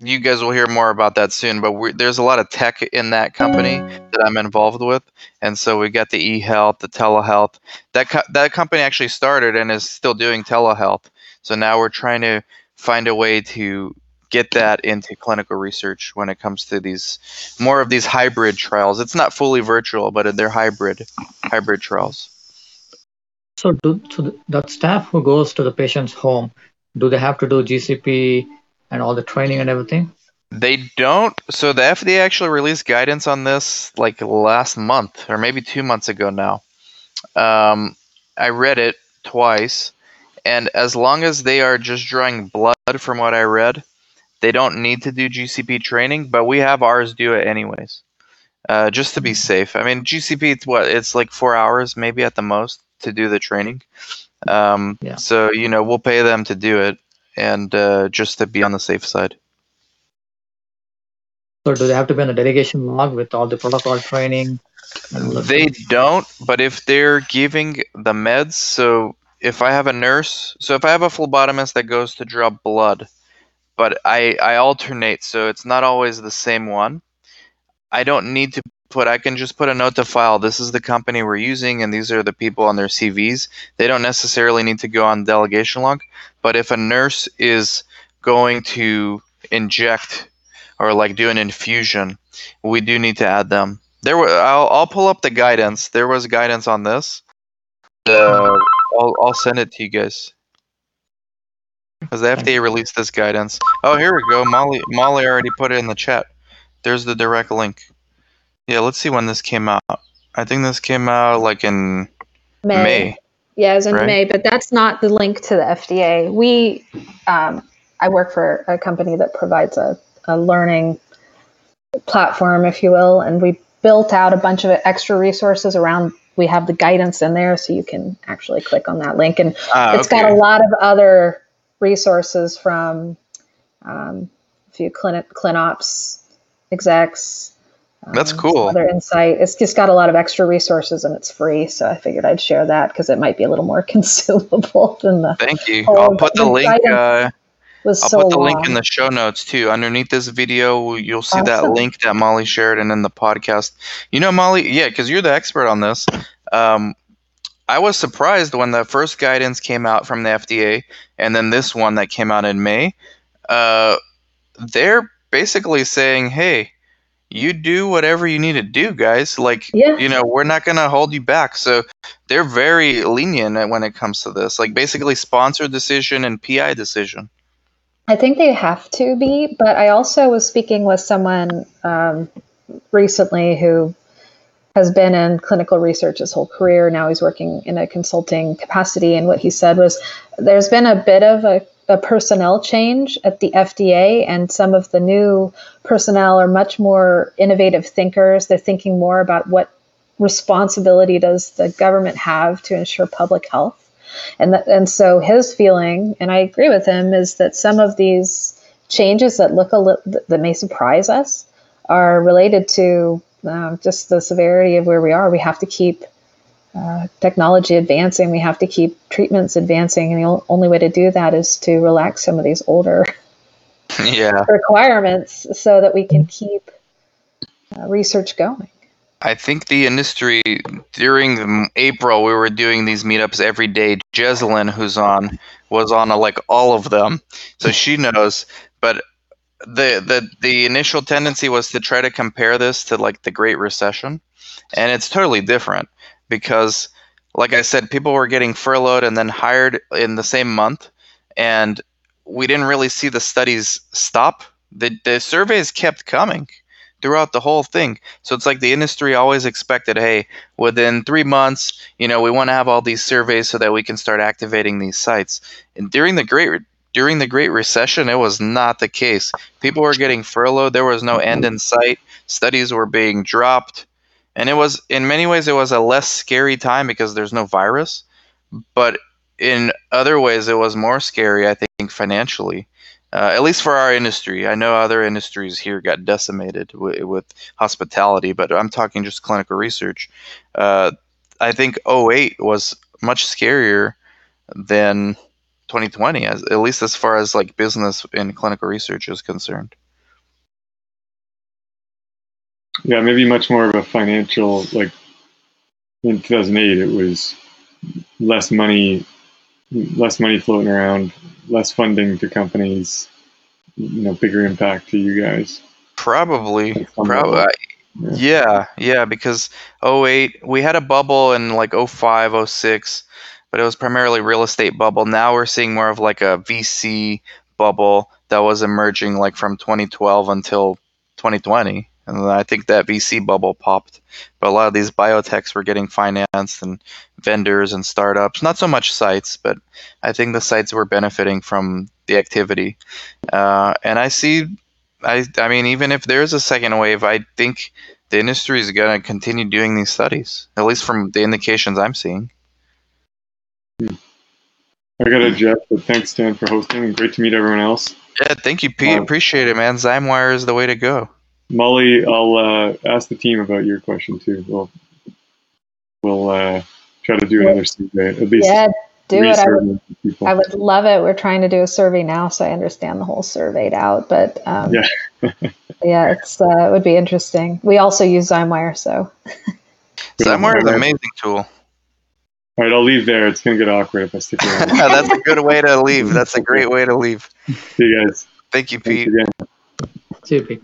Speaker 1: you guys will hear more about that soon, but there's a lot of tech in that company that I'm involved with, and so we got the e-health, the telehealth. That co- that company actually started and is still doing telehealth. So now we're trying to find a way to get that into clinical research when it comes to these more of these hybrid trials. It's not fully virtual, but they're hybrid hybrid trials.
Speaker 2: So do so th- that staff who goes to the patient's home, do they have to do GCP and all the training and everything?
Speaker 1: They don't. So the FDA actually released guidance on this like last month or maybe two months ago now. Um, I read it twice, and as long as they are just drawing blood, from what I read, they don't need to do GCP training. But we have ours do it anyways, uh, just to be safe. I mean, GCP it's what it's like four hours maybe at the most to do the training. Um,
Speaker 2: Yeah.
Speaker 1: So you know we'll pay them to do it, and uh, just to be on the safe side.
Speaker 2: So do they have to be on the delegation log with all the protocol training? and all that
Speaker 1: They don't, but if they're giving the meds, so if I have a nurse, so if I have a phlebotomist that goes to draw blood, but I I alternate, so it's not always the same one. I don't need to put. I can just put a note to file. This is the company we're using, and these are the people on their CVs. They don't necessarily need to go on delegation log. But if a nurse is going to inject or like do an infusion, we do need to add them. There were. I'll I'll pull up the guidance. There was guidance on this. I'll I'll send it to you guys. Because the FDA released this guidance. Oh, here we go. Molly Molly already put it in the chat. There's the direct link. Yeah, let's see when this came out. I think this came out like in
Speaker 4: May.
Speaker 1: May.
Speaker 4: Yeah, it was in
Speaker 1: right?
Speaker 4: May, but that's not the link to the FDA. We, um, I work for a company that provides a, a learning platform, if you will, and we built out a bunch of extra resources around. We have the guidance in there, so you can actually click on that link, and
Speaker 1: Ah,
Speaker 4: it's got a lot of other resources from um, a few clin- ClinOps execs.
Speaker 1: That's
Speaker 4: um,
Speaker 1: cool.
Speaker 4: some Other insight. It's just got a lot of extra resources and it's free. So I figured I'd share that because it might be a little more consumable than the
Speaker 1: Thank you. I'll put the link. Uh,
Speaker 4: was
Speaker 1: I'll
Speaker 4: so
Speaker 1: put the
Speaker 4: long.
Speaker 1: link in the show notes too. Underneath this video, you'll see that link that Molly shared, and in the podcast. You know, Molly, yeah, because you're the expert on this. Um, I was surprised when the first guidance came out from the FDA, and then this one that came out in May. Uh, they're basically saying, "Hey, you do whatever you need to do, guys. Like,
Speaker 4: Yeah.
Speaker 1: you know, we're not gonna hold you back." So they're very lenient when it comes to this. Like, basically, sponsor decision and PI decision.
Speaker 4: I think they have to be, but I also was speaking with someone um, recently who has been in clinical research his whole career. Now he's working in a consulting capacity. And what he said was there's been a bit of a, a personnel change at the FDA, and some of the new personnel are much more innovative thinkers. They're thinking more about what responsibility does the government have to ensure public health. And, that, and so his feeling, and I agree with him, is that some of these changes that look a li- that may surprise us are related to um, just the severity of where we are. We have to keep uh, technology advancing. We have to keep treatments advancing, and the o- only way to do that is to relax some of these older
Speaker 1: yeah.
Speaker 4: requirements so that we can keep uh, research going.
Speaker 1: I think the industry during April we were doing these meetups every day. Jeslyn, who's on, was on uh, like all of them, so she knows. But the the the initial tendency was to try to compare this to like the Great Recession, and it's totally different. because, like I said, people were getting furloughed and then hired in the same month, and we didn't really see the studies stop. The the surveys kept coming throughout the whole thing. So it's like the industry always expected, hey, within three months, you know, we want to have all these surveys so that we can start activating these sites. And during the Great during the Great Recession, it was not the case. People were getting furloughed. There was no end in sight. Studies were being dropped, and it was in many ways it was a less scary time because there's no virus. But in other ways, it was more scary. I think financially uh, at least for our industry. I know other industries here got decimated with, with hospitality, but I'm talking just clinical research. Uh, I think 08 was much scarier than 2020, as, at least as far as like business in clinical research is concerned.
Speaker 3: Yeah, maybe much more of a financial like in 2008 it was less money less money floating around less funding to companies, you know, bigger impact to you guys.
Speaker 1: Probably, probably. Yeah. yeah, yeah, because 08, we had a bubble in like 05, 06, but it was primarily real estate bubble. Now we're seeing more of like a VC bubble that was emerging like from 2012 until 2020 and I think that VC bubble popped. But a lot of these biotechs were getting financed and vendors and startups. Not so much sites, but I think the sites were benefiting from the activity. Uh, and I see, I, I mean, even if there's a second wave, I think the industry is going to continue doing these studies, at least from the indications I'm seeing.
Speaker 3: Hmm. I got it, Jeff. But thanks, Dan, for hosting, and great to meet everyone else.
Speaker 1: Yeah, thank you, Pete. Uh, Appreciate it, man. Zymewire is the way to go.
Speaker 3: Molly, I'll uh, ask the team about your question too. We'll we'll uh, try to do another survey. At least
Speaker 4: yeah, do it. I would, I would, love it. We're trying to do a survey now, so I understand the whole surveyed out. But um, yeah, yeah, it's uh, it would be interesting. We also use Zymewire, so
Speaker 1: Zymewire is an amazing tool.
Speaker 3: All right, I'll leave there. It's gonna get awkward if I stick around.
Speaker 1: That's a good way to leave. That's a great way to leave.
Speaker 3: See you guys.
Speaker 1: Thank you, Pete.
Speaker 2: See you, Pete.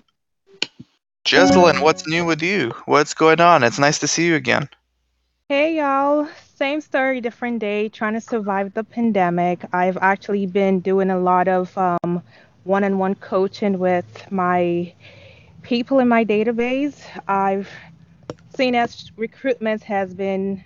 Speaker 1: Jeslyn, what's new with you? What's going on? It's nice to see you again.
Speaker 5: Hey, y'all. Same story, different day, trying to survive the pandemic. I've actually been doing a lot of one on one coaching with my people in my database. I've seen as recruitment has been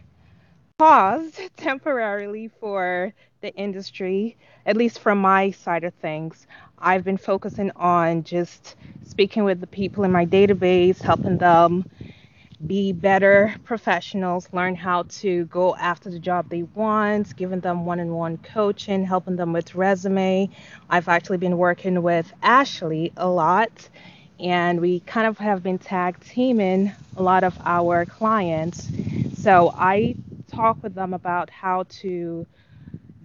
Speaker 5: paused temporarily for the industry, at least from my side of things. I've been focusing on just speaking with the people in my database, helping them be better professionals, learn how to go after the job they want, giving them one on one coaching, helping them with resume. I've actually been working with Ashley a lot, and we kind of have been tag teaming a lot of our clients. So I talk with them about how to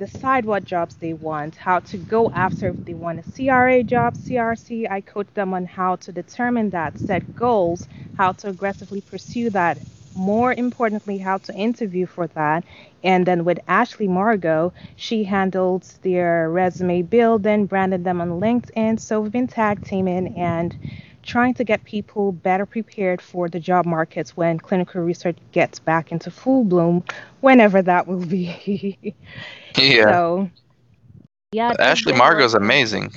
Speaker 5: decide what jobs they want, how to go after if they want a CRA job, CRC. I coach them on how to determine that, set goals, how to aggressively pursue that. More importantly, how to interview for that. And then with Ashley Margot, she handles their resume building, branded them on LinkedIn. So we've been tag teaming and trying to get people better prepared for the job markets when clinical research gets back into full bloom, whenever that will be.
Speaker 1: yeah. So, yeah. Ashley Margot's amazing.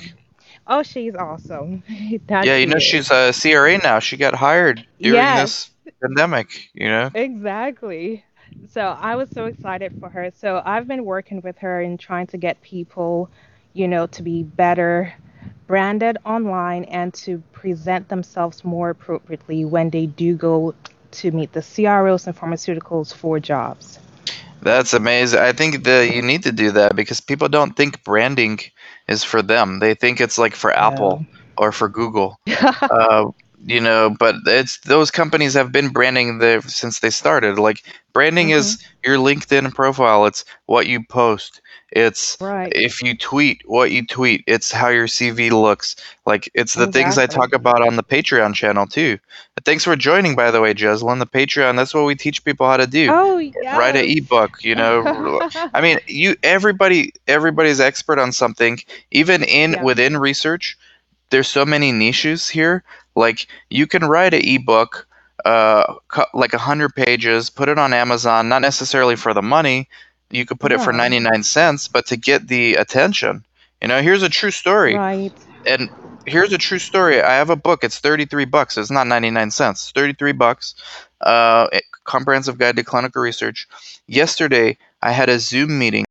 Speaker 5: Oh, she's awesome.
Speaker 1: yeah, you know, is. she's a CRA now. She got hired during yes. this pandemic, you know?
Speaker 5: Exactly. So I was so excited for her. So I've been working with her and trying to get people, you know, to be better branded online and to present themselves more appropriately when they do go to meet the CROs and pharmaceuticals for jobs.
Speaker 1: That's amazing. I think that you need to do that because people don't think branding is for them. They think it's like for yeah. Apple or for Google. uh, you know, but it's those companies have been branding there since they started. Like branding mm-hmm. is your LinkedIn profile. It's what you post. It's right. if you tweet what you tweet. It's how your CV looks. Like it's the exactly. things I talk about on the Patreon channel too. Thanks for joining, by the way, Jeslyn. The Patreon. That's what we teach people how to do.
Speaker 5: Oh yeah.
Speaker 1: Write an ebook. You know. I mean, you everybody everybody's expert on something. Even in yeah. within research, there's so many niches here. Like you can write an ebook uh, like a hundred pages, put it on Amazon, not necessarily for the money. You could put yeah. it for 99 cents, but to get the attention. You know, here's a true story.
Speaker 5: Right.
Speaker 1: And here's a true story. I have a book. It's 33 bucks. It's not 99 cents. 33 bucks. Uh, comprehensive guide to clinical research. Yesterday, I had a Zoom meeting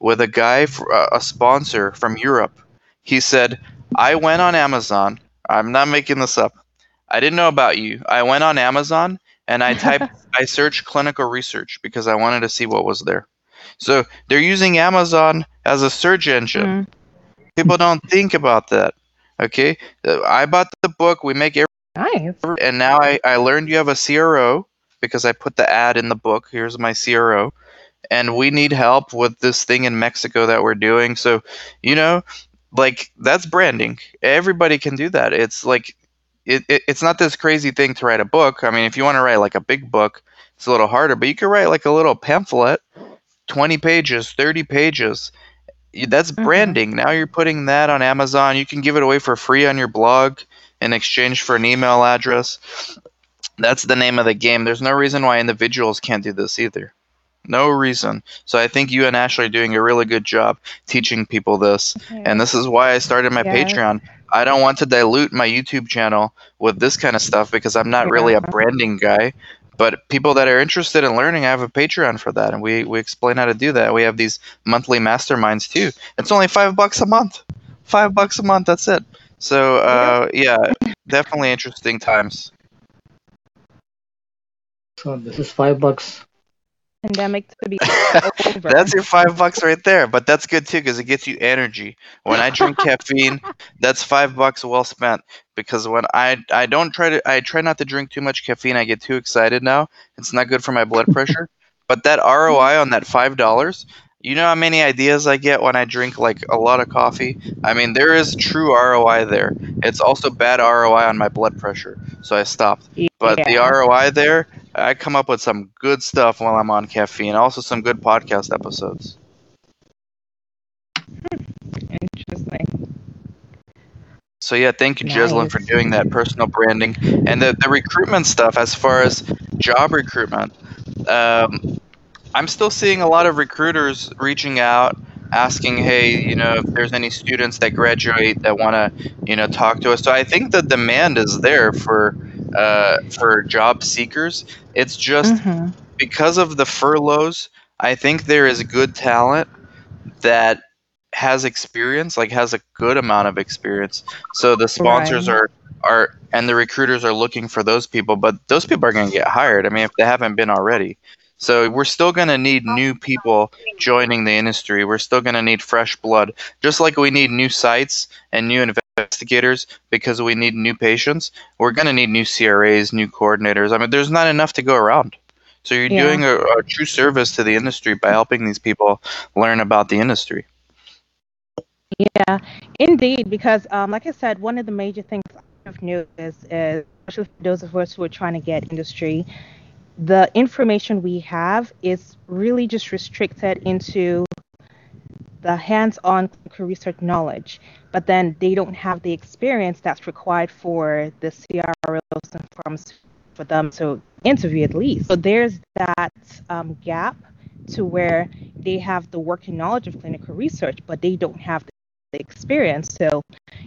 Speaker 1: with a guy, for, uh, a sponsor from Europe. He said, I went on Amazon. I'm not making this up. I didn't know about you. I went on Amazon and I typed, I searched clinical research because I wanted to see what was there. So they're using Amazon as a search engine. Mm. People don't think about that. Okay, I bought the book. We make every
Speaker 5: nice,
Speaker 1: and now I I learned you have a CRO because I put the ad in the book. Here's my CRO, and we need help with this thing in Mexico that we're doing. So, you know, like that's branding. Everybody can do that. It's like it, it, it's not this crazy thing to write a book. I mean, if you want to write like a big book, it's a little harder, but you could write like a little pamphlet, 20 pages, 30 pages. That's mm-hmm. branding. Now you're putting that on Amazon. You can give it away for free on your blog in exchange for an email address. That's the name of the game. There's no reason why individuals can't do this either. No reason. So I think you and Ashley are doing a really good job teaching people this. Okay. And this is why I started my yes. Patreon. I don't want to dilute my YouTube channel with this kind of stuff because I'm not really a branding guy. But people that are interested in learning, I have a Patreon for that, and we, we explain how to do that. We have these monthly masterminds too. It's only five bucks a month. Five bucks a month. That's it. So uh, yeah, definitely interesting times.
Speaker 2: So this is five bucks
Speaker 5: pandemic to be
Speaker 1: over. That's your five bucks right there. But that's good too because it gets you energy. When I drink caffeine, that's five bucks well spent. Because when I I don't try to I try not to drink too much caffeine. I get too excited now. It's not good for my blood pressure. but that ROI on that five dollars. You know how many ideas I get when I drink like a lot of coffee? I mean, there is true ROI there. It's also bad ROI on my blood pressure, so I stopped. Yeah. But the ROI there, I come up with some good stuff while I'm on caffeine. Also, some good podcast episodes.
Speaker 5: Interesting.
Speaker 1: So yeah, thank you, nice. for doing that personal branding and the the recruitment stuff. As far as job recruitment, um, I'm still seeing a lot of recruiters reaching out, asking, "Hey, you know, if there's any students that graduate that want to, you know, talk to us." So I think the demand is there for uh, for job seekers. It's just mm-hmm. because of the furloughs. I think there is good talent that has experience, like has a good amount of experience. So the sponsors right. are are and the recruiters are looking for those people, but those people are going to get hired. I mean, if they haven't been already. So we're still going to need new people joining the industry. We're still going to need fresh blood, just like we need new sites and new investigators because we need new patients. We're going to need new CRAs, new coordinators. I mean, there's not enough to go around. So you're yeah. doing a, a true service to the industry by helping these people learn about the industry.
Speaker 5: Yeah, indeed. Because, um, like I said, one of the major things I've noticed is, especially for those of us who are trying to get industry, the information we have is really just restricted into the hands-on clinical research knowledge, but then they don't have the experience that's required for the CROs and firms for them to interview at least. So there's that um, gap to where they have the working knowledge of clinical research, but they don't have the experience. So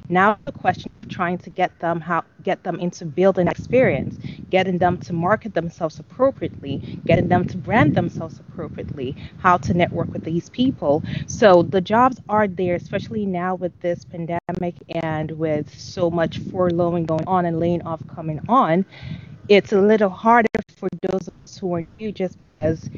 Speaker 5: now the question of trying to get them how get them into building experience, getting them to market themselves appropriately, getting them to brand themselves appropriately, how to network with these people. So the jobs are there, especially now with this pandemic and with so much furloughing going on and laying off coming on. It's a little harder for those who are new just because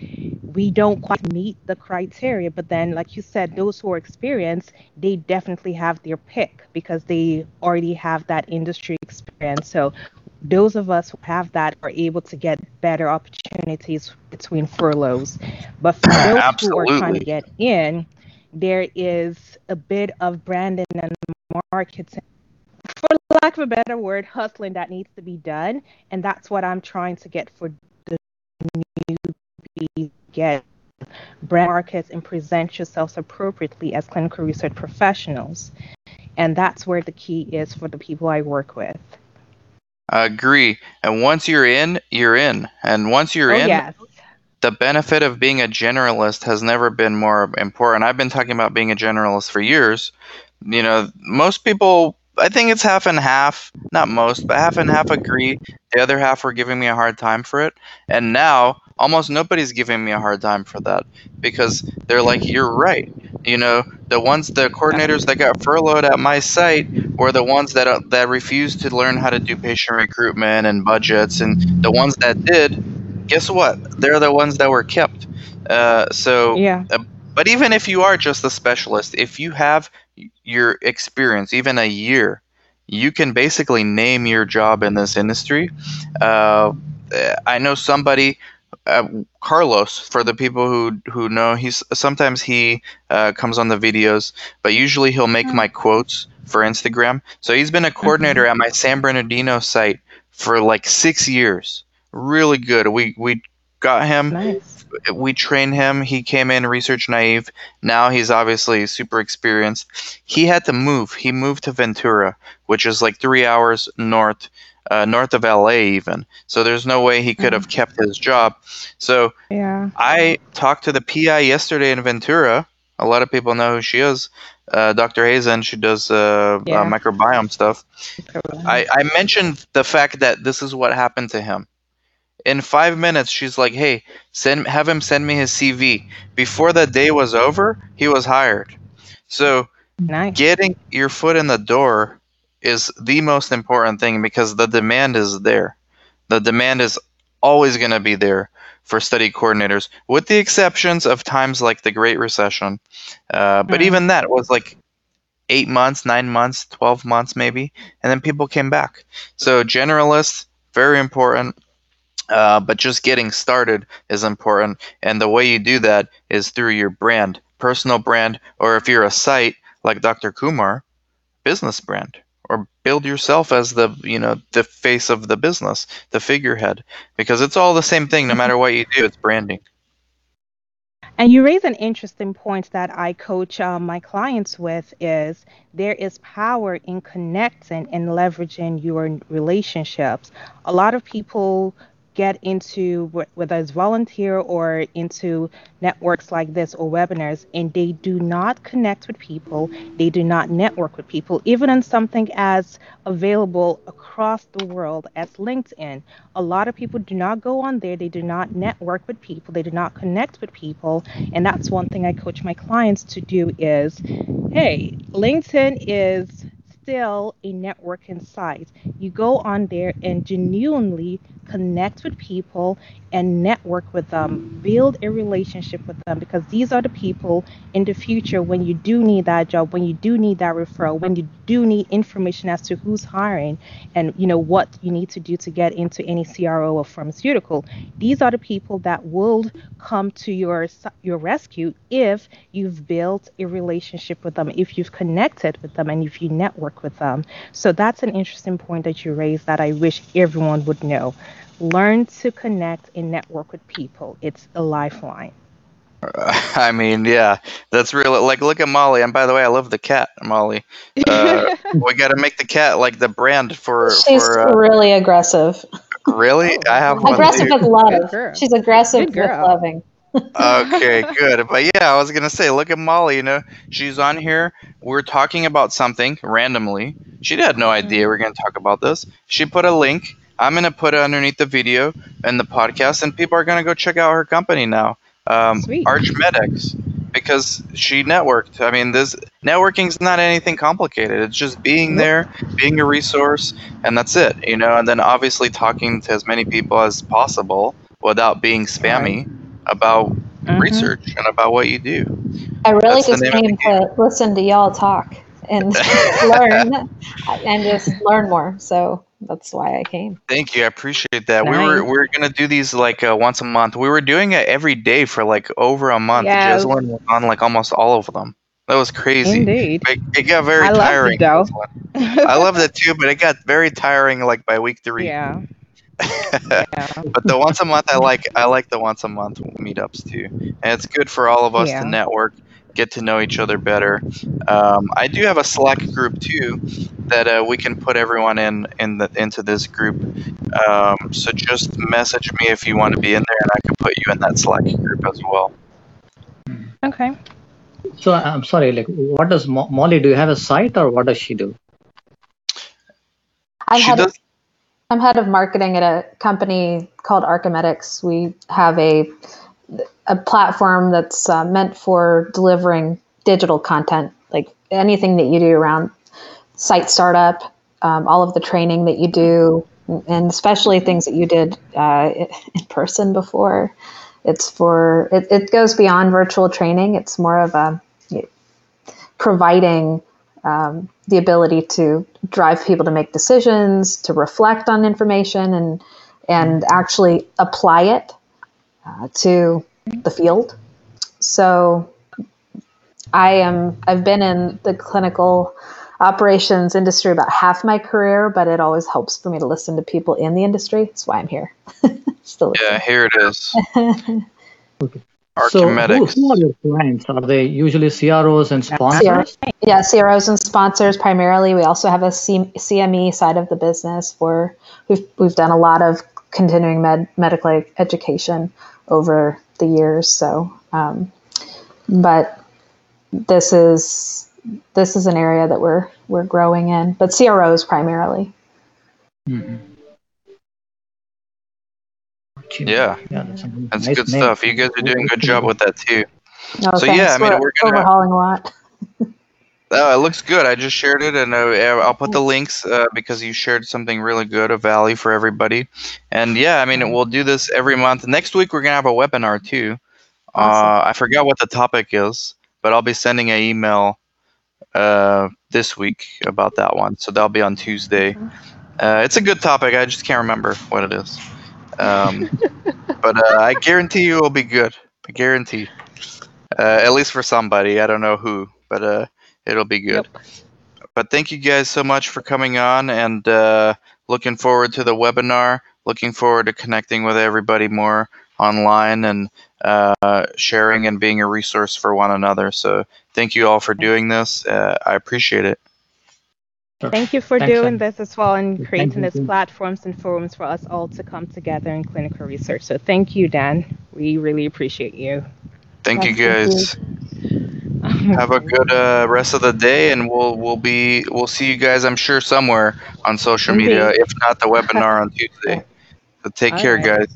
Speaker 5: we don't quite meet the criteria. But then, like you said, those who are experienced, they definitely have their pick because they already have that industry experience. So those of us who have that are able to get better opportunities between furloughs. But for those Absolutely. who are trying to get in, there is a bit of branding and marketing for lack of a better word, hustling that needs to be done. And that's what I'm trying to get for the new get brand markets and present yourselves appropriately as clinical research professionals. And that's where the key is for the people I work with.
Speaker 1: I agree. And once you're in, you're in. And once you're
Speaker 5: oh,
Speaker 1: in,
Speaker 5: yes.
Speaker 1: the benefit of being a generalist has never been more important. I've been talking about being a generalist for years. You know, most people, I think it's half and half, not most, but half and half agree. The other half were giving me a hard time for it. And now, almost nobody's giving me a hard time for that because they're like, you're right. You know, the ones, the coordinators that got furloughed at my site were the ones that uh, that refused to learn how to do patient recruitment and budgets, and the ones that did, guess what? They're the ones that were kept. Uh, so,
Speaker 5: Yeah.
Speaker 1: uh, but even if you are just a specialist, if you have your experience, even a year, you can basically name your job in this industry. Uh, I know somebody uh, Carlos, for the people who who know, he's sometimes he uh, comes on the videos, but usually he'll make my quotes for Instagram. So he's been a coordinator at my San Bernardino site for like six years. Really good. We we got him.
Speaker 5: Nice.
Speaker 1: We trained him. He came in research naive. Now he's obviously super experienced. He had to move. He moved to Ventura, which is like three hours north uh, north of LA even. So there's no way he could have kept his job. So
Speaker 5: Yeah.
Speaker 1: I talked to the PI yesterday in Ventura. A lot of people know who she is, uh, Dr. Hazen. She does uh,
Speaker 5: Yeah.
Speaker 1: uh, microbiome stuff. I, I mentioned the fact that this is what happened to him. In five minutes, she's like, "Hey, send have him send me his CV." Before the day was over, he was hired. So
Speaker 5: nice.
Speaker 1: getting your foot in the door is the most important thing because the demand is there. The demand is always going to be there for study coordinators, with the exceptions of times like the Great Recession. Uh, but
Speaker 5: Mm.
Speaker 1: even that was like eight months, nine months, 12 months maybe, and then people came back. So, generalists, very important. Uh, but just getting started is important. And the way you do that is through your brand, personal brand, or if you're a site like Dr. Kumar, business brand. Or build yourself as the you know the face of the business, the figurehead, because it's all the same thing. No matter what you do, it's branding.
Speaker 5: And you raise an interesting point that I coach um, my clients with is there is power in connecting and leveraging your relationships. A lot of people get into whether it's volunteer or into networks like this or webinars and they do not connect with people they do not network with people even on something as available across the world as linkedin. A lot of people do not go on there they do not network with people they do not connect with people and that's one thing i coach my clients to do is hey linkedin is still a networking site. You go on there and genuinely connect with people and network with them, build a relationship with them because these are the people in the future when you do need that job, when you do need that referral, when you do need information as to who's hiring and you know what you need to do to get into any CRO or pharmaceutical. These are the people that will come to your your rescue if you've built a relationship with them, if you've connected with them and if you network with them. So that's an interesting point that you raised that I wish everyone would know learn to connect and network with people. It's a lifeline.
Speaker 1: I mean, yeah, that's real. Like, look at Molly. And by the way, I love the cat, Molly. Uh, we got to make the cat like the brand for.
Speaker 4: She's
Speaker 1: for uh,
Speaker 4: really aggressive.
Speaker 1: really, I have one
Speaker 4: aggressive
Speaker 1: too.
Speaker 4: with love. She's aggressive
Speaker 5: Good
Speaker 4: with
Speaker 5: girl.
Speaker 4: loving.
Speaker 1: okay, good. But yeah, I was gonna say, look at Molly. You know, she's on here. We're talking about something randomly. She had no idea we are gonna talk about this. She put a link. I'm gonna put it underneath the video and the podcast, and people are gonna go check out her company now, um,
Speaker 5: Sweet.
Speaker 1: ArcheMedX, because she networked. I mean, this networking is not anything complicated. It's just being there, being a resource, and that's it. You know, and then obviously talking to as many people as possible without being spammy about
Speaker 5: Mhm.
Speaker 1: research and about what you do.
Speaker 4: I really
Speaker 1: That's
Speaker 4: just
Speaker 1: name of the
Speaker 4: came to listen to y'all talk and learn and just learn more. So that's why I came.
Speaker 1: Thank you, I appreciate that. We were
Speaker 5: Nice.
Speaker 1: we were gonna do these like uh, once a month. We were doing it every day for like over a month.
Speaker 5: Yes.
Speaker 1: Jeslyn was on like almost all of them. That was crazy.
Speaker 5: Indeed.
Speaker 1: It, it got very
Speaker 5: I
Speaker 1: tiring.
Speaker 5: though.
Speaker 1: I loved it too, but it got very tiring like by week three.
Speaker 5: Yeah. yeah.
Speaker 1: but the once a month, I like I like the once a month meetups too, and it's good for all of us
Speaker 5: Yeah.
Speaker 1: to network get to know each other better. Um, I do have a Slack group too that uh, we can put everyone in in the, into this group. Um, so just message me if you want to be in there, and I can put you in that Slack group as well.
Speaker 5: Okay.
Speaker 2: So I'm sorry, like, what does Mo- Molly? Do you have a site, or what does she do?
Speaker 4: I'm
Speaker 1: She
Speaker 4: head,
Speaker 1: does-
Speaker 4: of, I'm head of marketing at a company called ArcheMedX. We have a a platform that's uh, meant for delivering digital content, like anything that you do around site startup, um, all of the training that you do, and especially things that you did uh, in person before. It's for it, it goes beyond virtual training. It's more of a providing um, the ability to drive people to make decisions, to reflect on information, and and actually apply it uh, to the field. So, I am I've been in the clinical operations industry about half my career, but it always helps for me to listen to people in the industry. That's why I'm here. Still,
Speaker 1: Yeah, here it is.
Speaker 2: Okay.
Speaker 1: ArcheMedX.
Speaker 2: So who, who are your clients? Are they usually CROs and sponsors?
Speaker 4: yeah, CROs and sponsors primarily. We also have a C- CME side of the business for we've we've done a lot of continuing med medical education over the years. So, um, but this is this is an area that we're we're growing in, but CROs primarily.
Speaker 2: Mhm.
Speaker 1: Yeah.
Speaker 2: yeah that's,
Speaker 1: That's
Speaker 2: nice
Speaker 1: good
Speaker 2: name.
Speaker 1: stuff. You guys are doing a good job with that too.
Speaker 4: No,
Speaker 1: So,
Speaker 4: thanks.
Speaker 1: yeah, I mean, we're gonna-
Speaker 4: overhauling a lot.
Speaker 1: Oh, it looks good. I just shared it, and uh, I'll put the links uh, because you shared something really good of value for everybody. And yeah, I mean, we'll do this every month. Next week, we're gonna have a webinar too. Uh, I forgot what the topic is, but I'll be sending an email uh, this week about that one. So that'll be on Tuesday. Uh, it's a good topic. I just can't remember what it is. Um, but uh, I guarantee you it'll be good. I guarantee. Uh, at least for somebody. I don't know who, but uh, it'll be good. But thank you guys so much for coming on and uh, looking forward to the webinar. Looking forward to connecting with everybody more online and uh, sharing and being a resource for one another. So thank you all for doing this. Uh, I appreciate it.
Speaker 5: Thank you for
Speaker 2: Thanks,
Speaker 5: doing
Speaker 2: Andy.
Speaker 5: this as well and creating
Speaker 2: you,
Speaker 5: these platforms and forums for us all to come together in clinical research. So thank you, Dan. We really appreciate you.
Speaker 1: Thank you
Speaker 4: Yes, thank
Speaker 1: guys. Have a good uh, rest of the day, and we'll we'll be we'll see you guys. I'm sure somewhere on social media, if not the webinar on Tuesday. So take
Speaker 5: All
Speaker 1: care,
Speaker 5: right.
Speaker 1: guys.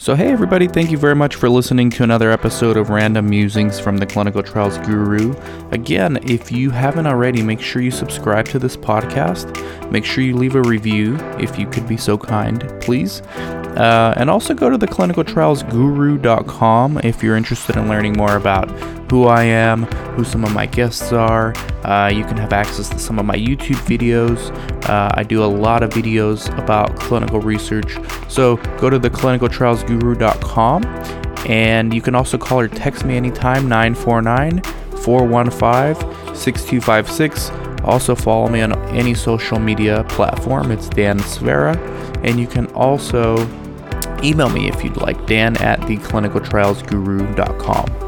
Speaker 6: So, hey everybody, thank you very much for listening to another episode of Random Musings from the Clinical Trials Guru. Again, if you haven't already, make sure you subscribe to this podcast. Make sure you leave a review if you could be so kind, please. Uh, and also go to the clinicaltrialsguru.com if you're interested in learning more about who I am, who some of my guests are. Uh, you can have access to some of my YouTube videos. Uh, I do a lot of videos about clinical research. So go to theclinicaltrialsguru.com and you can also call or text me anytime 949 415 6256. Also follow me on any social media platform. It's Dan Sfera. And you can also email me if you'd like, dan at theclinicaltrialsguru.com.